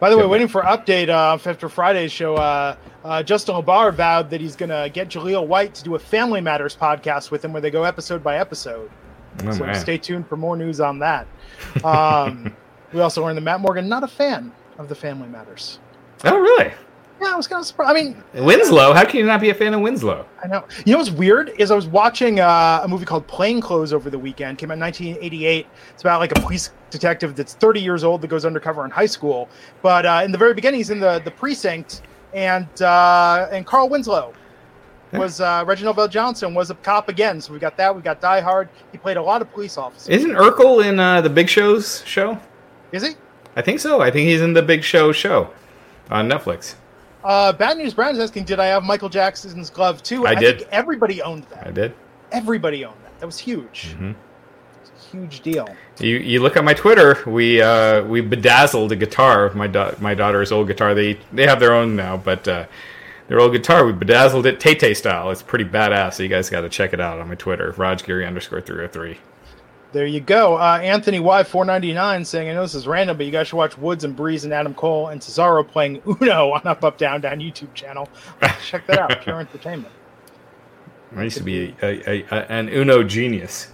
A: By the way,
B: Yeah.
A: waiting for update uh, after Friday's show. Uh, uh, Justin LaBar vowed that he's going to get Jaleel White to do a Family Matters podcast with him, where they go episode by episode.
B: Oh,
A: so
B: man.
A: stay tuned for more news on that. Um, we also learned that Matt Morgan not a fan of the Family Matters.
B: Oh, really?
A: Yeah, I was kind of surprised. I mean,
B: Winslow? How can you not be a fan of Winslow?
A: I know. You know what's weird is I was watching uh, a movie called Plain Clothes over the weekend. Came out in 1988. It's about like a police detective that's 30 years old that goes undercover in high school. But uh, in the very beginning, he's in the, the precinct, and uh, and Carl Winslow was uh, Reginald VelJohnson was a cop again. So we got that. We got Die Hard. He played a lot of police officers.
B: Isn't Urkel in uh, the Big Show's show?
A: Is he?
B: I think so. I think he's in the Big Show show on Netflix.
A: Uh, Bad News Brown is asking, did I have Michael Jackson's glove too?
B: I did.
A: Think everybody owned that.
B: I did.
A: Everybody owned that. That was huge.
B: Mhm.
A: It's a huge deal.
B: You you look at my Twitter. We uh, we bedazzled a guitar, my da- my daughter's old guitar. They they have their own now, but uh, their old guitar. We bedazzled it Tay Tay style. It's pretty badass. So you guys got to check it out on my Twitter, Raj Giri underscore three hundred three.
A: There you go. Uh, Anthony Y four ninety nine saying, I know this is random, but you guys should watch Woods and Breeze and Adam Cole and Cesaro playing Uno on Up Up Down Down YouTube channel. Check that out. Pure entertainment.
B: I used to be a, a, a, an Uno genius.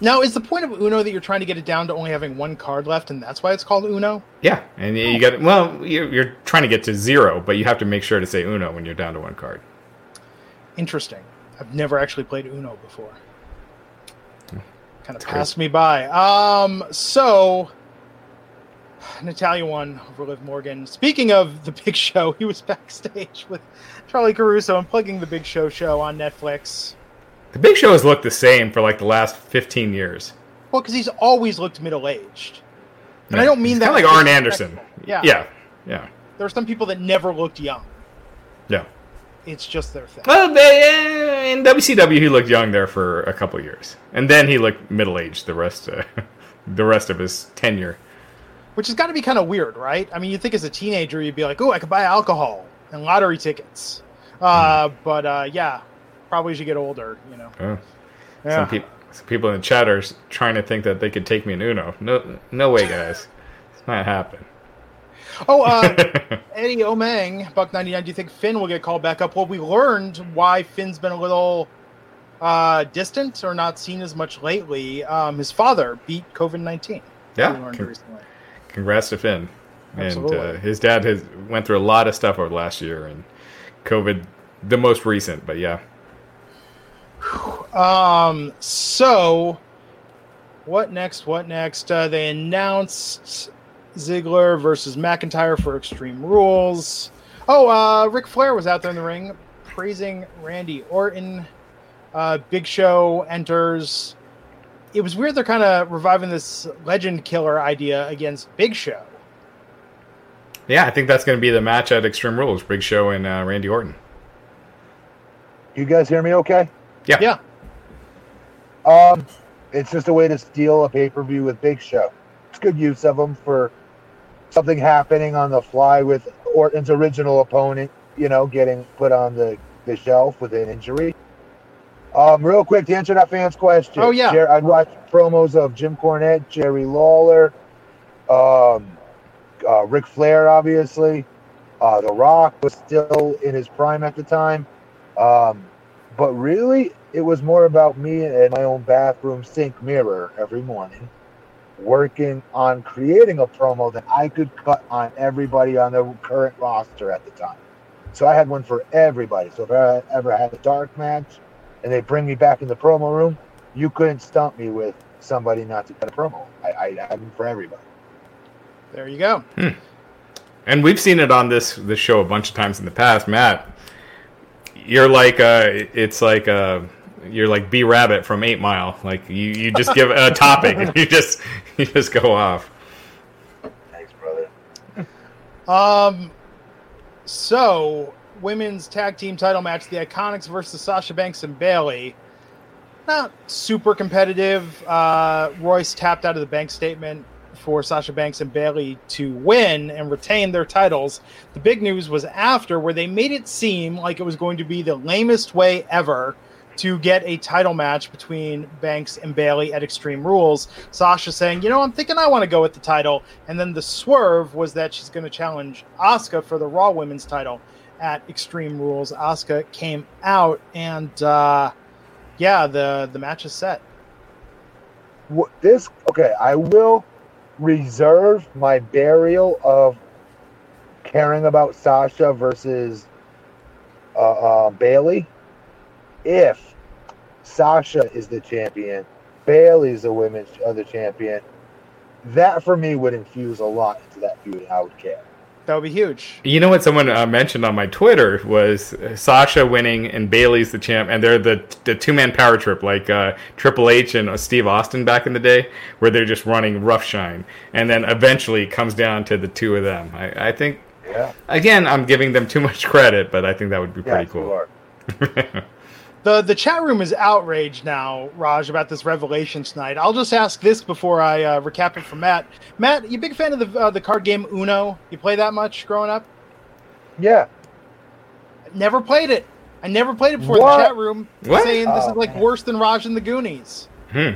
A: Now, is the point of Uno that you're trying to get it down to only having one card left, and that's why it's called Uno?
B: Yeah, and you got well. You're, you're trying to get to zero, but you have to make sure to say Uno when you're down to one card.
A: Interesting. I've never actually played Uno before. Kind of
B: It's
A: passed me by. Um, so Natalya won over Liv Morgan. Speaking of the Big Show, he was backstage with Charly Caruso and plugging the Big Show show on Netflix.
B: The Big Show has looked the same for like the last fifteen years.
A: Well, because he's always looked middle aged. And I don't mean
B: He's
A: that
B: like Arn. Anderson.
A: Yeah.
B: yeah, yeah,
A: There are some people that never looked young.
B: yeah.
A: It's just their thing.
B: Well, they, uh, in WCW, he looked young there for a couple years, and then he looked middle aged the rest, uh, the rest of his tenure.
A: Which has got to be kind of weird, right? I mean, you think as a teenager, you'd be like, oh, I could buy alcohol and lottery tickets. Uh,
B: Hmm.
A: but uh, yeah, probably as you get older, you know.
B: Oh.
A: Yeah.
B: Some, peop some people in the chat are trying to think that they could take me in Uno. No, no way, guys. It's not happening.
A: Oh, uh, Eddie Omang, Buck 99, do you think Finn will get called back up? Well, we learned why Finn's been a little uh, distant or not seen as much lately. Um, his father beat COVID 19.
B: Yeah. Con-
A: recently.
B: Congrats to Finn.
A: Absolutely.
B: and uh, his dad has went through a lot of stuff over the last year, and COVID, the most recent. But yeah,
A: Um. So, what next? What next? Uh, they announced Ziggler versus McIntyre for Extreme Rules. Oh, uh, Ric Flair was out there in the ring praising Randy Orton. Uh, Big Show enters. It was weird. They're kind of reviving this Legend Killer idea against Big Show.
B: yeah, I think that's going to be the match at Extreme Rules: Big Show and uh, Randy Orton.
C: You guys hear me okay?
B: Yeah,
A: Yeah.
C: Um, it's just a way to steal a pay per view with Big Show. It's good use of them for something happening on the fly with Orton's original opponent, you know, getting put on the, the shelf with an injury. Um, real quick, to answer that fan's question.
A: Oh, yeah.
C: Jer- I'd watch promos of Jim Cornette, Jerry Lawler, um, uh, Ric Flair, obviously. Uh, the Rock was still in his prime at the time. Um, but really, it was more about me and my own bathroom sink mirror every morning, working on creating a promo that I could cut on everybody on the current roster at the time. So I had one for everybody. So if I ever had a dark match and they bring me back in the promo room, you couldn't stump me with somebody not to cut a promo. I, I had them for everybody.
A: There you go.
B: and we've seen it on this this show a bunch of times in the past. Matt, you're like uh, it's like uh, you're like B Rabbit from Eight Mile. Like you, you just give a topic and you just you just go off.
C: Thanks, brother.
A: Um, so women's tag team title match: the Iconics versus Sasha Banks and Bayley. Not super competitive. Uh, Royce tapped out of the bank statement for Sasha Banks and Bayley to win and retain their titles. The big news was after, where they made it seem like it was going to be the lamest way ever to get a title match between Banks and Bayley at Extreme Rules. Sasha saying, "You know, I'm thinking I want to go with the title." And then the swerve was that she's going to challenge Asuka for the Raw Women's title at Extreme Rules. Asuka came out, and uh, yeah, the the match is set.
C: This okay. I will reserve my burial of caring about Sasha versus uh, uh, Bayley if Sasha is the champion, Bayley's the women's other champion. That for me would infuse a lot into that feud. I would care.
A: That would be huge.
B: You know what someone uh, mentioned on my Twitter was uh, Sasha winning and Bayley's the champ, and they're the the two man power trip like uh, Triple H and uh, Steve Austin back in the day, where they're just running roughshine, and then eventually it comes down to the two of them. I, I think
C: Yeah,
B: again I'm giving them too much credit, but I think that would be
C: yeah,
B: pretty
C: you
B: cool.
C: are.
A: The the chat room is outraged now, Raj, about this revelation tonight. I'll just ask this before I uh, recap it for Matt. Matt, you big fan of the uh, the card game Uno? You play that much growing up?
C: Yeah,
A: Never played it. I never played it before.
C: What?
A: The chat room
B: What?
A: saying this
C: Oh,
A: is like
C: man.
A: worse than Raj and the Goonies.
B: Hmm.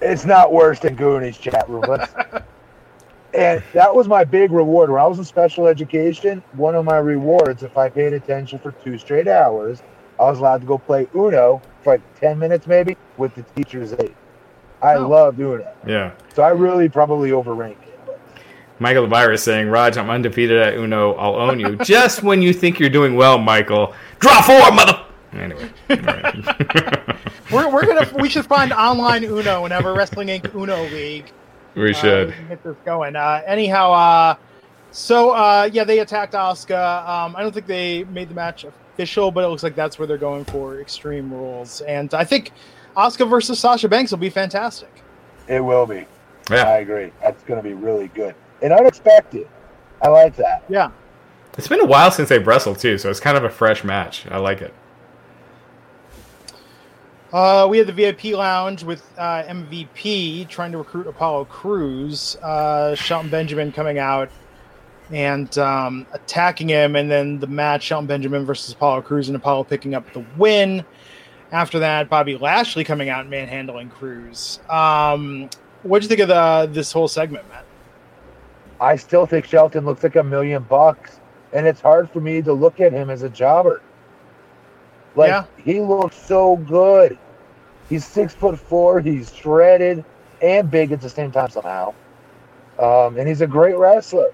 C: it's not worse than Goonies chat room. Let's, and that was my big reward when I was in special education. One of my rewards, if I paid attention for two straight hours, I was allowed to go play Uno for like ten minutes, maybe, with the teacher's aid. I
A: Oh.
C: loved Uno,
B: Yeah.
C: so I really probably overrank it. But
B: Michael the Virus saying, Raj, I'm undefeated at Uno. I'll own you. Just when you think you're doing well, Michael. Draw four, mother. Anyway. all right.
A: We're, we're gonna we should find online Uno whenever Wrestling Inc. Uno league.
B: we
A: Uh,
B: should.
A: we get this going. Uh, anyhow, uh, so uh, yeah, they attacked Asuka. Um, I don't think they made the match official, but it looks like that's where they're going for Extreme Rules. And I think Asuka versus Sasha Banks will be fantastic.
C: it will be.
B: Yeah.
C: I agree. That's going to be really good and unexpected. I like that.
A: Yeah.
B: It's been a while since they've wrestled, too, so it's kind of a fresh match. I like it.
A: Uh, we had the VIP lounge with uh, MVP trying to recruit Apollo Crews. Uh, Shelton Benjamin coming out and um, attacking him, and then the match Shelton Benjamin versus Apollo Crews, and Apollo picking up the win. After that, Bobby Lashley coming out and manhandling Crews. Um, what'd you think of the this whole segment, Matt?
C: I still think Shelton looks like a million bucks, and it's hard for me to look at him as a jobber. Like
A: Yeah.
C: he looks so good. He's six foot four. He's shredded and big at the same time somehow. Um, and he's a great wrestler.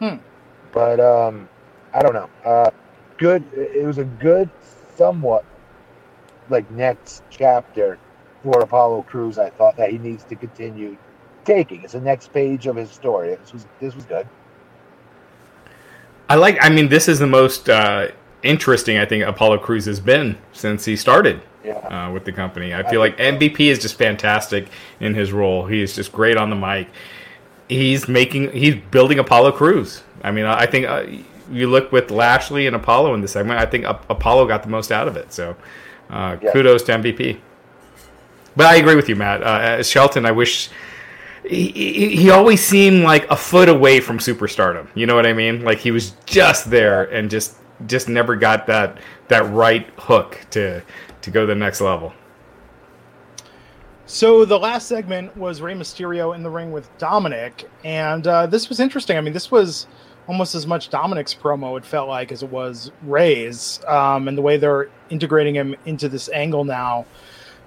A: Hmm.
C: But um, I don't know. Uh, good. It was a good, somewhat like next chapter for Apollo Crews. I thought that he needs to continue taking. It's the next page of his story. This was this was good.
B: I like. I mean, this is the most uh, interesting I think Apollo Crews has been since he started
C: Yeah.
B: uh, with the company. I feel like MVP is just fantastic in his role. He is just great on the mic. He's making. He's building Apollo Crews. I mean, I think uh, you look with Lashley and Apollo in the segment. I think Ap- Apollo got the most out of it. So, uh,
C: Yeah.
B: kudos to MVP. But I agree with you, Matt. Uh, as Shelton, I wish he, he, he always seemed like a foot away from superstardom. You know what I mean? Like he was just there and just just never got that that right hook to to go to the next level.
A: So the last segment was Rey Mysterio in the ring with Dominic, and uh, this was interesting. I mean, this was almost as much Dominic's promo it felt like as it was Rey's, um, and the way they're integrating him into this angle now,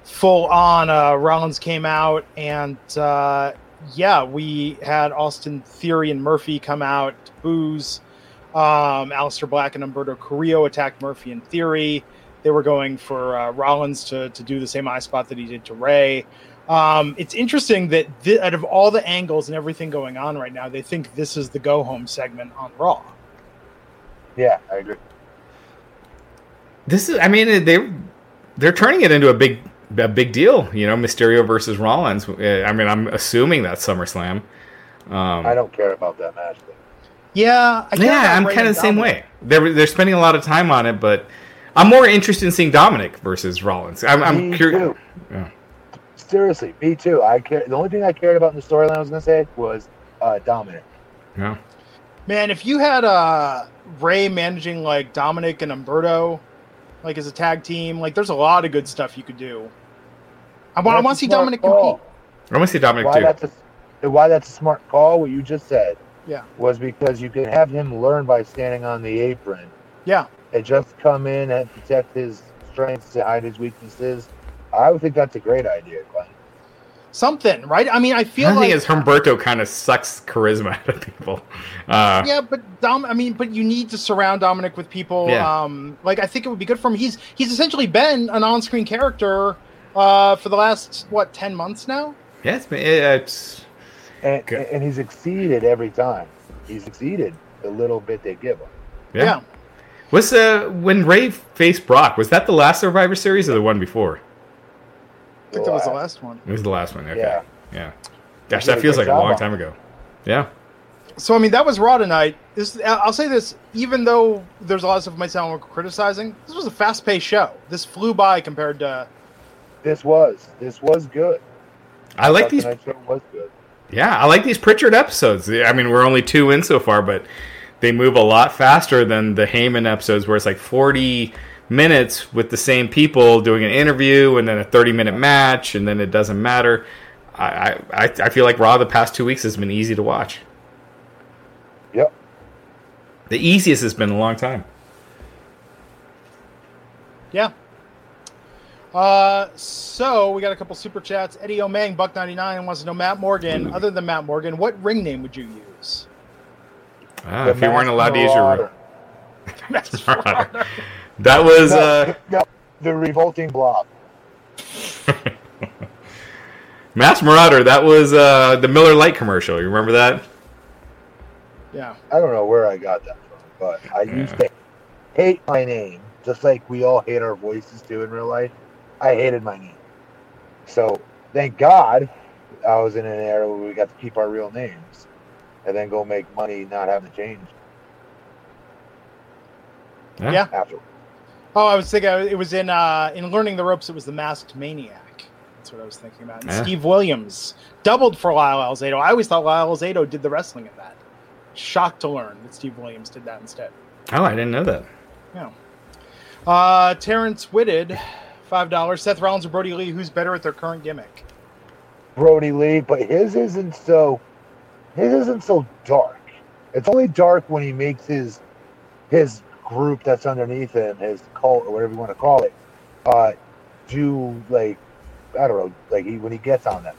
A: full on. Uh, Rollins came out, and uh, yeah, we had Austin Theory and Murphy come out, booze. Um, Aleister Black and Humberto Carrillo attacked Murphy and Theory they were going for uh, Rollins to, to do the same eye spot that he did to Rey. Um, it's interesting that th- out of all the angles and everything going on right now, they think this is the go home segment on Raw.
C: Yeah, I agree.
B: This is, I mean, they they're turning it into a big a big deal. You know, Mysterio versus Rollins. Uh, I mean, I'm assuming that's SummerSlam. Um,
C: I don't care about that match. But
A: Yeah, I care
B: yeah, I'm kind of the same way. They're they're spending a lot of time on it, but I'm more interested in seeing Dominic versus Rollins. I'm, I'm curious. Yeah.
C: Seriously, me too. I care. The only thing I cared about in the storyline I was gonna say was uh, Dominic.
B: Yeah.
A: Man, if you had uh, Rey managing like Dominic and Humberto, like as a tag team, like there's a lot of good stuff you could do. I want, I want to see Dominic
C: call.
A: compete.
B: I want to see Dominic
C: Why
B: too.
C: that's a why that's a smart call. What you just said
A: Yeah.
C: was because you can have him learn by standing on the apron
A: Yeah,
C: and just come in and protect his strengths and hide his weaknesses. I would think that's a great idea, Glenn.
A: something, right? I mean, I feel
B: The
A: like
B: thing is, Humberto kind of sucks charisma out of people. Uh,
A: yeah, but Dom. I mean, but you need to surround Dominic with people.
B: Yeah.
A: Um, like I think it would be good for him. He's he's essentially been an on-screen character uh, for the last what ten months now.
B: yeah, it's, it's
C: And, and he's exceeded every time. He's exceeded the little bit they give him.
B: yeah. Was uh when Rey faced Brock? Was that the last Survivor Series or the one before?
A: I think that was the last one.
B: It was the last one. Okay.
C: Yeah.
B: Yeah. Gosh, that feels like a long time ago. Yeah.
A: So I mean, that was Raw tonight. This I'll say this: even though there's a lot of stuff might sound like criticizing, this was a fast-paced show. This flew by compared to
C: This was this was good.
B: I like
C: Thought
B: these.
C: tonight's show was good.
B: Yeah, I like these Pritchard episodes. I mean, we're only two in so far, but they move a lot faster than the Heyman episodes, where it's like 40 minutes with the same people doing an interview and then a 30 minute match, and then it doesn't matter. I, I, I I feel like Raw the past two weeks has been easy to watch.
C: Yep.
B: The easiest has been a long time.
A: yeah. Uh, so we got a couple super chats. Eddie Omang, Buck ninety nine, wants to know Matt Morgan. Other than Matt Morgan, what ring name would you use?
B: Ah, if you weren't
C: Masked
B: allowed to use your
C: Marauder.
B: that was
C: No,
B: uh,
C: no, the revolting blob.
B: Mass Marauder. That was uh, the Miller Lite commercial. You remember that?
A: Yeah.
C: I don't know where I got that from, but I used to hate my name, just like we all hate our voices too in real life. I hated my name. So thank God I was in an era where we got to keep our real names and then go make money not having to change
A: Yeah.
C: after.
A: Oh, I was thinking it was in uh, in Learning the Ropes. It was the Masked Maniac. That's what I was thinking about. And
B: Yeah.
A: Steve Williams doubled for Lyle Alzado. I always thought Lyle Alzado did the wrestling in that. Shocked to learn that Steve Williams did that instead.
B: Oh, I didn't know that.
A: Yeah. Uh, Terrence Whitted, five dollars. Seth Rollins or Brodie Lee? Who's better at their current gimmick?
C: Brodie Lee, but his isn't so his isn't so dark. It's only dark when he makes his his group that's underneath him, his cult or whatever you want to call it, uh, do like I don't know, like he when he gets on them.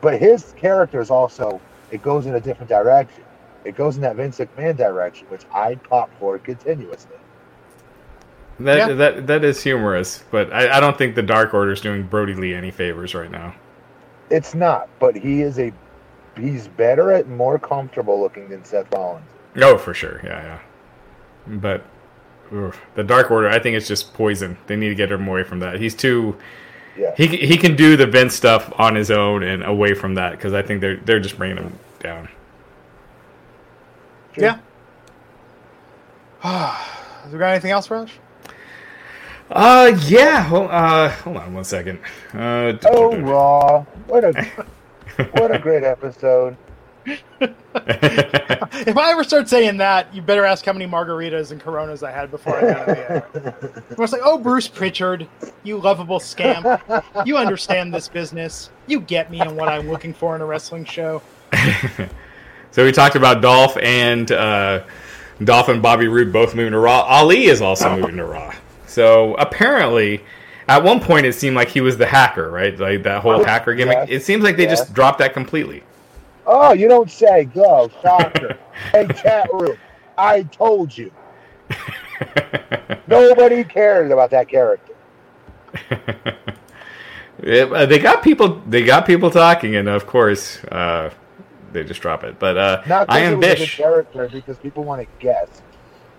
C: But his character is also it goes in a different direction. it goes in that Vince McMahon direction, which I pop for continuously.
B: That
A: Yeah.
B: that that is humorous, but I, I don't think the Dark Order is doing Brodie Lee any favors right now.
C: It's not, but he is a he's better at more comfortable looking than Seth Rollins.
B: Oh, for sure, yeah, yeah. But oof, the Dark Order, I think it's just poison. They need to get him away from that. He's too.
C: Yeah.
B: He he can do the Vince stuff on his own and away from that because I think they're they're just bringing him down.
C: True.
A: Yeah. Has we got anything else, Raj?
B: Uh, yeah. Well, uh, hold on one second. Uh,
C: Oh, Raw! What a what a great episode.
A: If I ever start saying that, you better ask how many margaritas and Coronas I had before I got in the air. I was like, "Oh, Bruce Pritchard, you lovable scamp! You understand this business. You get me and what I'm looking for in a wrestling show."
B: So we talked about Dolph and uh, Dolph and Bobby Roode both moving to Raw. Ali is also moving to Raw. So apparently, at one point it seemed like he was the hacker, right? Like that whole hacker gimmick.
C: Yes.
B: It seems like they
C: Yes.
B: just dropped that completely.
C: Oh, you don't say. Go, shocker. hey, chat room. I told you. Nobody cared about that character.
B: Yeah, uh, they got people. They got people talking, and of course, uh, they just drop it. But uh,
C: Not
B: I am Bish.
C: character, because people want to guess.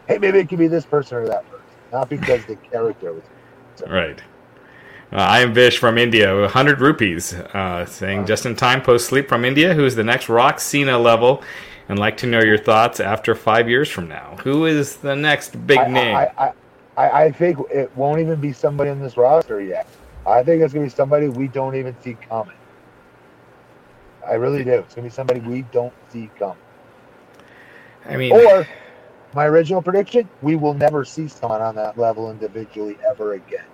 C: Hey, maybe it could be this person or that person. Not because the character was.
B: Right. Uh, I am Vish from India, 100 rupees, uh, saying just in time post sleep from India. Who is the next Rock Cena level? And like to know your thoughts after five years from now. Who is the next big
C: I,
B: name?
C: I, I, I, I think it won't even be somebody in this roster yet. I think it's gonna be somebody we don't even see coming. I really do. It's gonna be somebody we don't see coming.
B: I mean,
C: Or my original prediction: we will never see someone on that level individually ever again.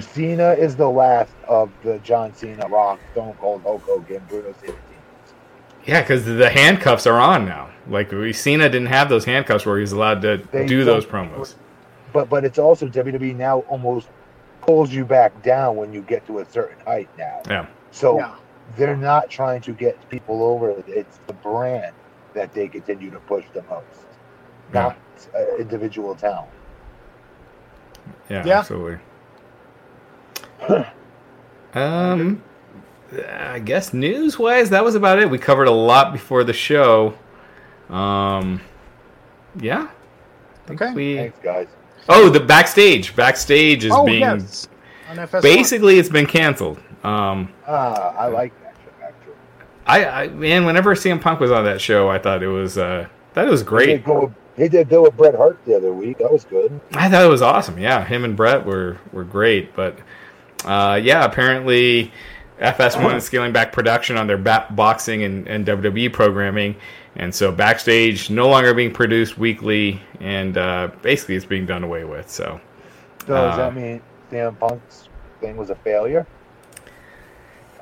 C: Cena is the last of the John Cena, Rock, Stone Cold, Hulk Hogan, Bruno Sammartino.
B: yeah, because the handcuffs are on now. Like we Cena didn't have those handcuffs where he was allowed to
C: They
B: do those promos.
C: But but it's also WWE now almost pulls you back down when you get to a certain height now.
B: Yeah.
C: So
A: Yeah.
C: they're not trying to get people over. It's the brand that they continue to push the most, not uh, individual talent.
B: Yeah,
A: Yeah.
B: absolutely. um, I guess news wise, that was about it. We covered a lot before the show. Um, yeah.
A: Okay.
B: We
C: Thanks, guys.
B: oh the backstage. Backstage is
A: oh
B: being
A: yes, on FS1.
B: basically it's been canceled. Um,
C: Ah, I like that show, actually.
B: I, I man, whenever CM Punk was on that show, I thought it was uh, that was
C: He
B: great.
C: did, go, he did go with Bret Hart the other week. That was good.
B: I thought it was awesome. Yeah, him and Bret were were great, but uh, yeah, apparently FS1 is scaling back production on their boxing and, and WWE programming, and so backstage no longer being produced weekly, and uh, basically it's being done away with. So
C: So
B: Uh,
C: does that mean CM Punk's thing was a failure?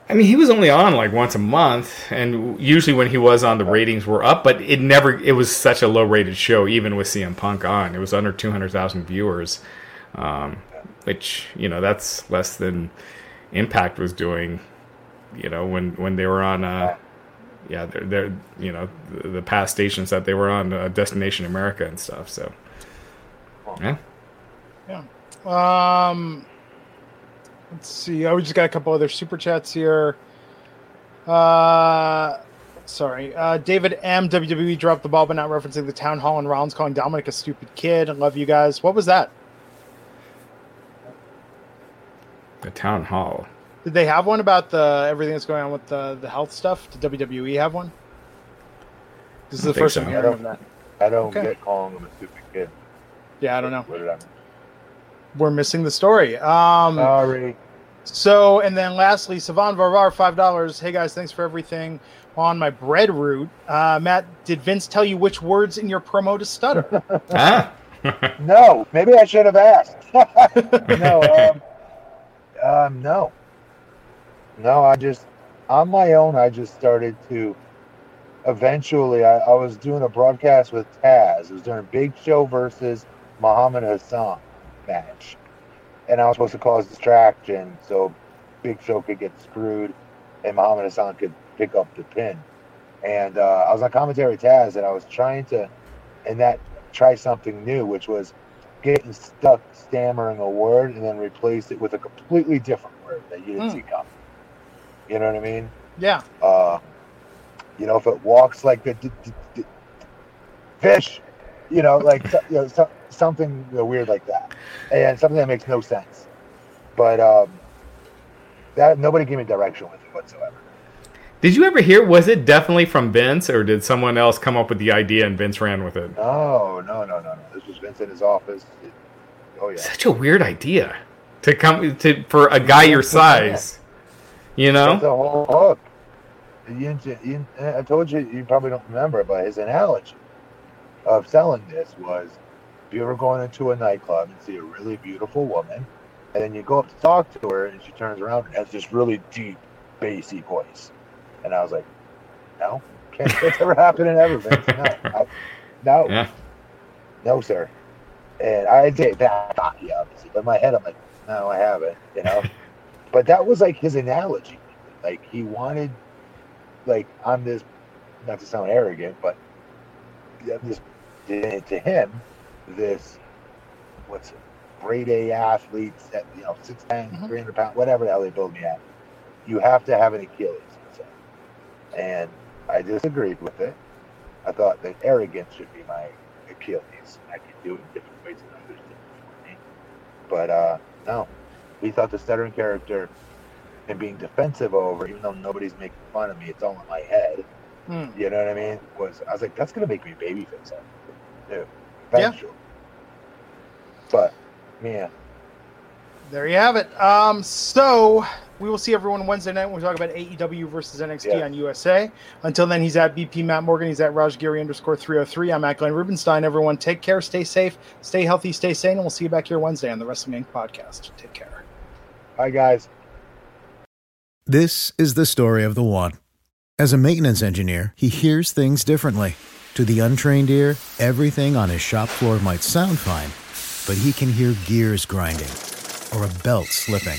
B: I mean, he was only on like once a month, and usually when he was on, the ratings were up, but it never. It was such a low rated show, even with CM Punk on. It was under two hundred thousand viewers, um, which you know that's less than Impact was doing. You know when when they were on. Uh, yeah, they're, they're you know the, the past stations that they were on, uh, Destination America and stuff. So yeah, yeah.
A: Um, let's see. Oh, we just got a couple other super chats here. Uh, sorry. Uh, David M. WWE dropped the ball by not referencing the town hall and Rollins calling Dominic a stupid kid. I love you guys. What was that?
B: The town hall.
A: Did they have one about the everything that's going on with the the health stuff? Did WWE have one? This is the
B: think
A: first
B: so.
A: I'm hearing of that.
C: I don't
A: Okay.
C: get calling him a stupid kid.
A: Yeah, I don't know.
C: I?
A: We're missing the story. Um,
C: Sorry.
A: So, and then lastly, Savan Varvar, five dollars. Hey guys, thanks for everything on my bread route. Uh, Matt, did Vince tell you which words in your promo to stutter?
B: ah,
C: No, maybe I should have asked. no, um, um, no, no. I just on my own. I just started to. Eventually, I, I was doing a broadcast with Taz. It was during Big Show versus Muhammad Hassan match, and I was supposed to cause distraction so Big Show could get screwed, and Muhammad Hassan could pick up the pin. And uh, I was on commentary Taz, and I was trying to, and that try something new, which was getting stuck stammering a word and then replace it with a completely different word that you didn't
A: Hmm.
C: see coming. You know what I mean?
A: Yeah.
C: Uh, you know, if it walks like the d- d- d- fish, you know, like you know, so, something weird like that, and something that makes no sense. But um, that nobody gave me direction with it whatsoever.
B: Did you ever hear? Was it definitely from Vince, or did someone else come up with the idea and Vince ran with it?
C: No, no, no, no, no. This was Vince in his office. It- oh yeah.
B: Such a weird idea to come to for a guy your size. You
C: That's the
B: know,
C: whole hook. You, you, I told you, you probably don't remember, but his analogy of selling this was if you ever going into a nightclub and see a really beautiful woman, and then you go up to talk to her, and she turns around and has this really deep, bassy voice. And I was like, no, can't that's ever happening ever, Vince. No, I, no,
B: yeah.
C: no, sir. And I did that, yeah, obviously, but in my head, I'm like, no, I haven't, you know. but that was like his analogy. Like he wanted, like I'm this, not to sound arrogant, but I'm this to, him, this what's it, grade A athlete, that you know, 6'10",
A: Mhm.
C: 300 pounds, whatever the hell they build me at. You have to have an Achilles. And I disagreed with it. I thought that arrogance should be my Achilles. I could do it in different ways than others did before me. But uh, no, we thought the stuttering character and being defensive over, even though nobody's making fun of me, it's all in my head.
A: Hmm.
C: You know what I mean? Was I was like, that's gonna make me babyface, dude.
A: Yeah.
C: Eventually. But yeah,
A: There you have it. Um, so we will see everyone Wednesday night when we talk about AEW versus NXT
C: Yeah.
A: on USA. Until then, he's at BP Matt Morgan. He's at Rajgiri underscore 303. I'm at Glenn Rubenstein. Everyone, take care, stay safe, stay healthy, stay sane, and we'll see you back here Wednesday on the Wrestling Inc. podcast. Take care.
C: Bye, guys.
D: This is the story of the one. As a maintenance engineer, he hears things differently. To the untrained ear, everything on his shop floor might sound fine, but he can hear gears grinding or a belt slipping.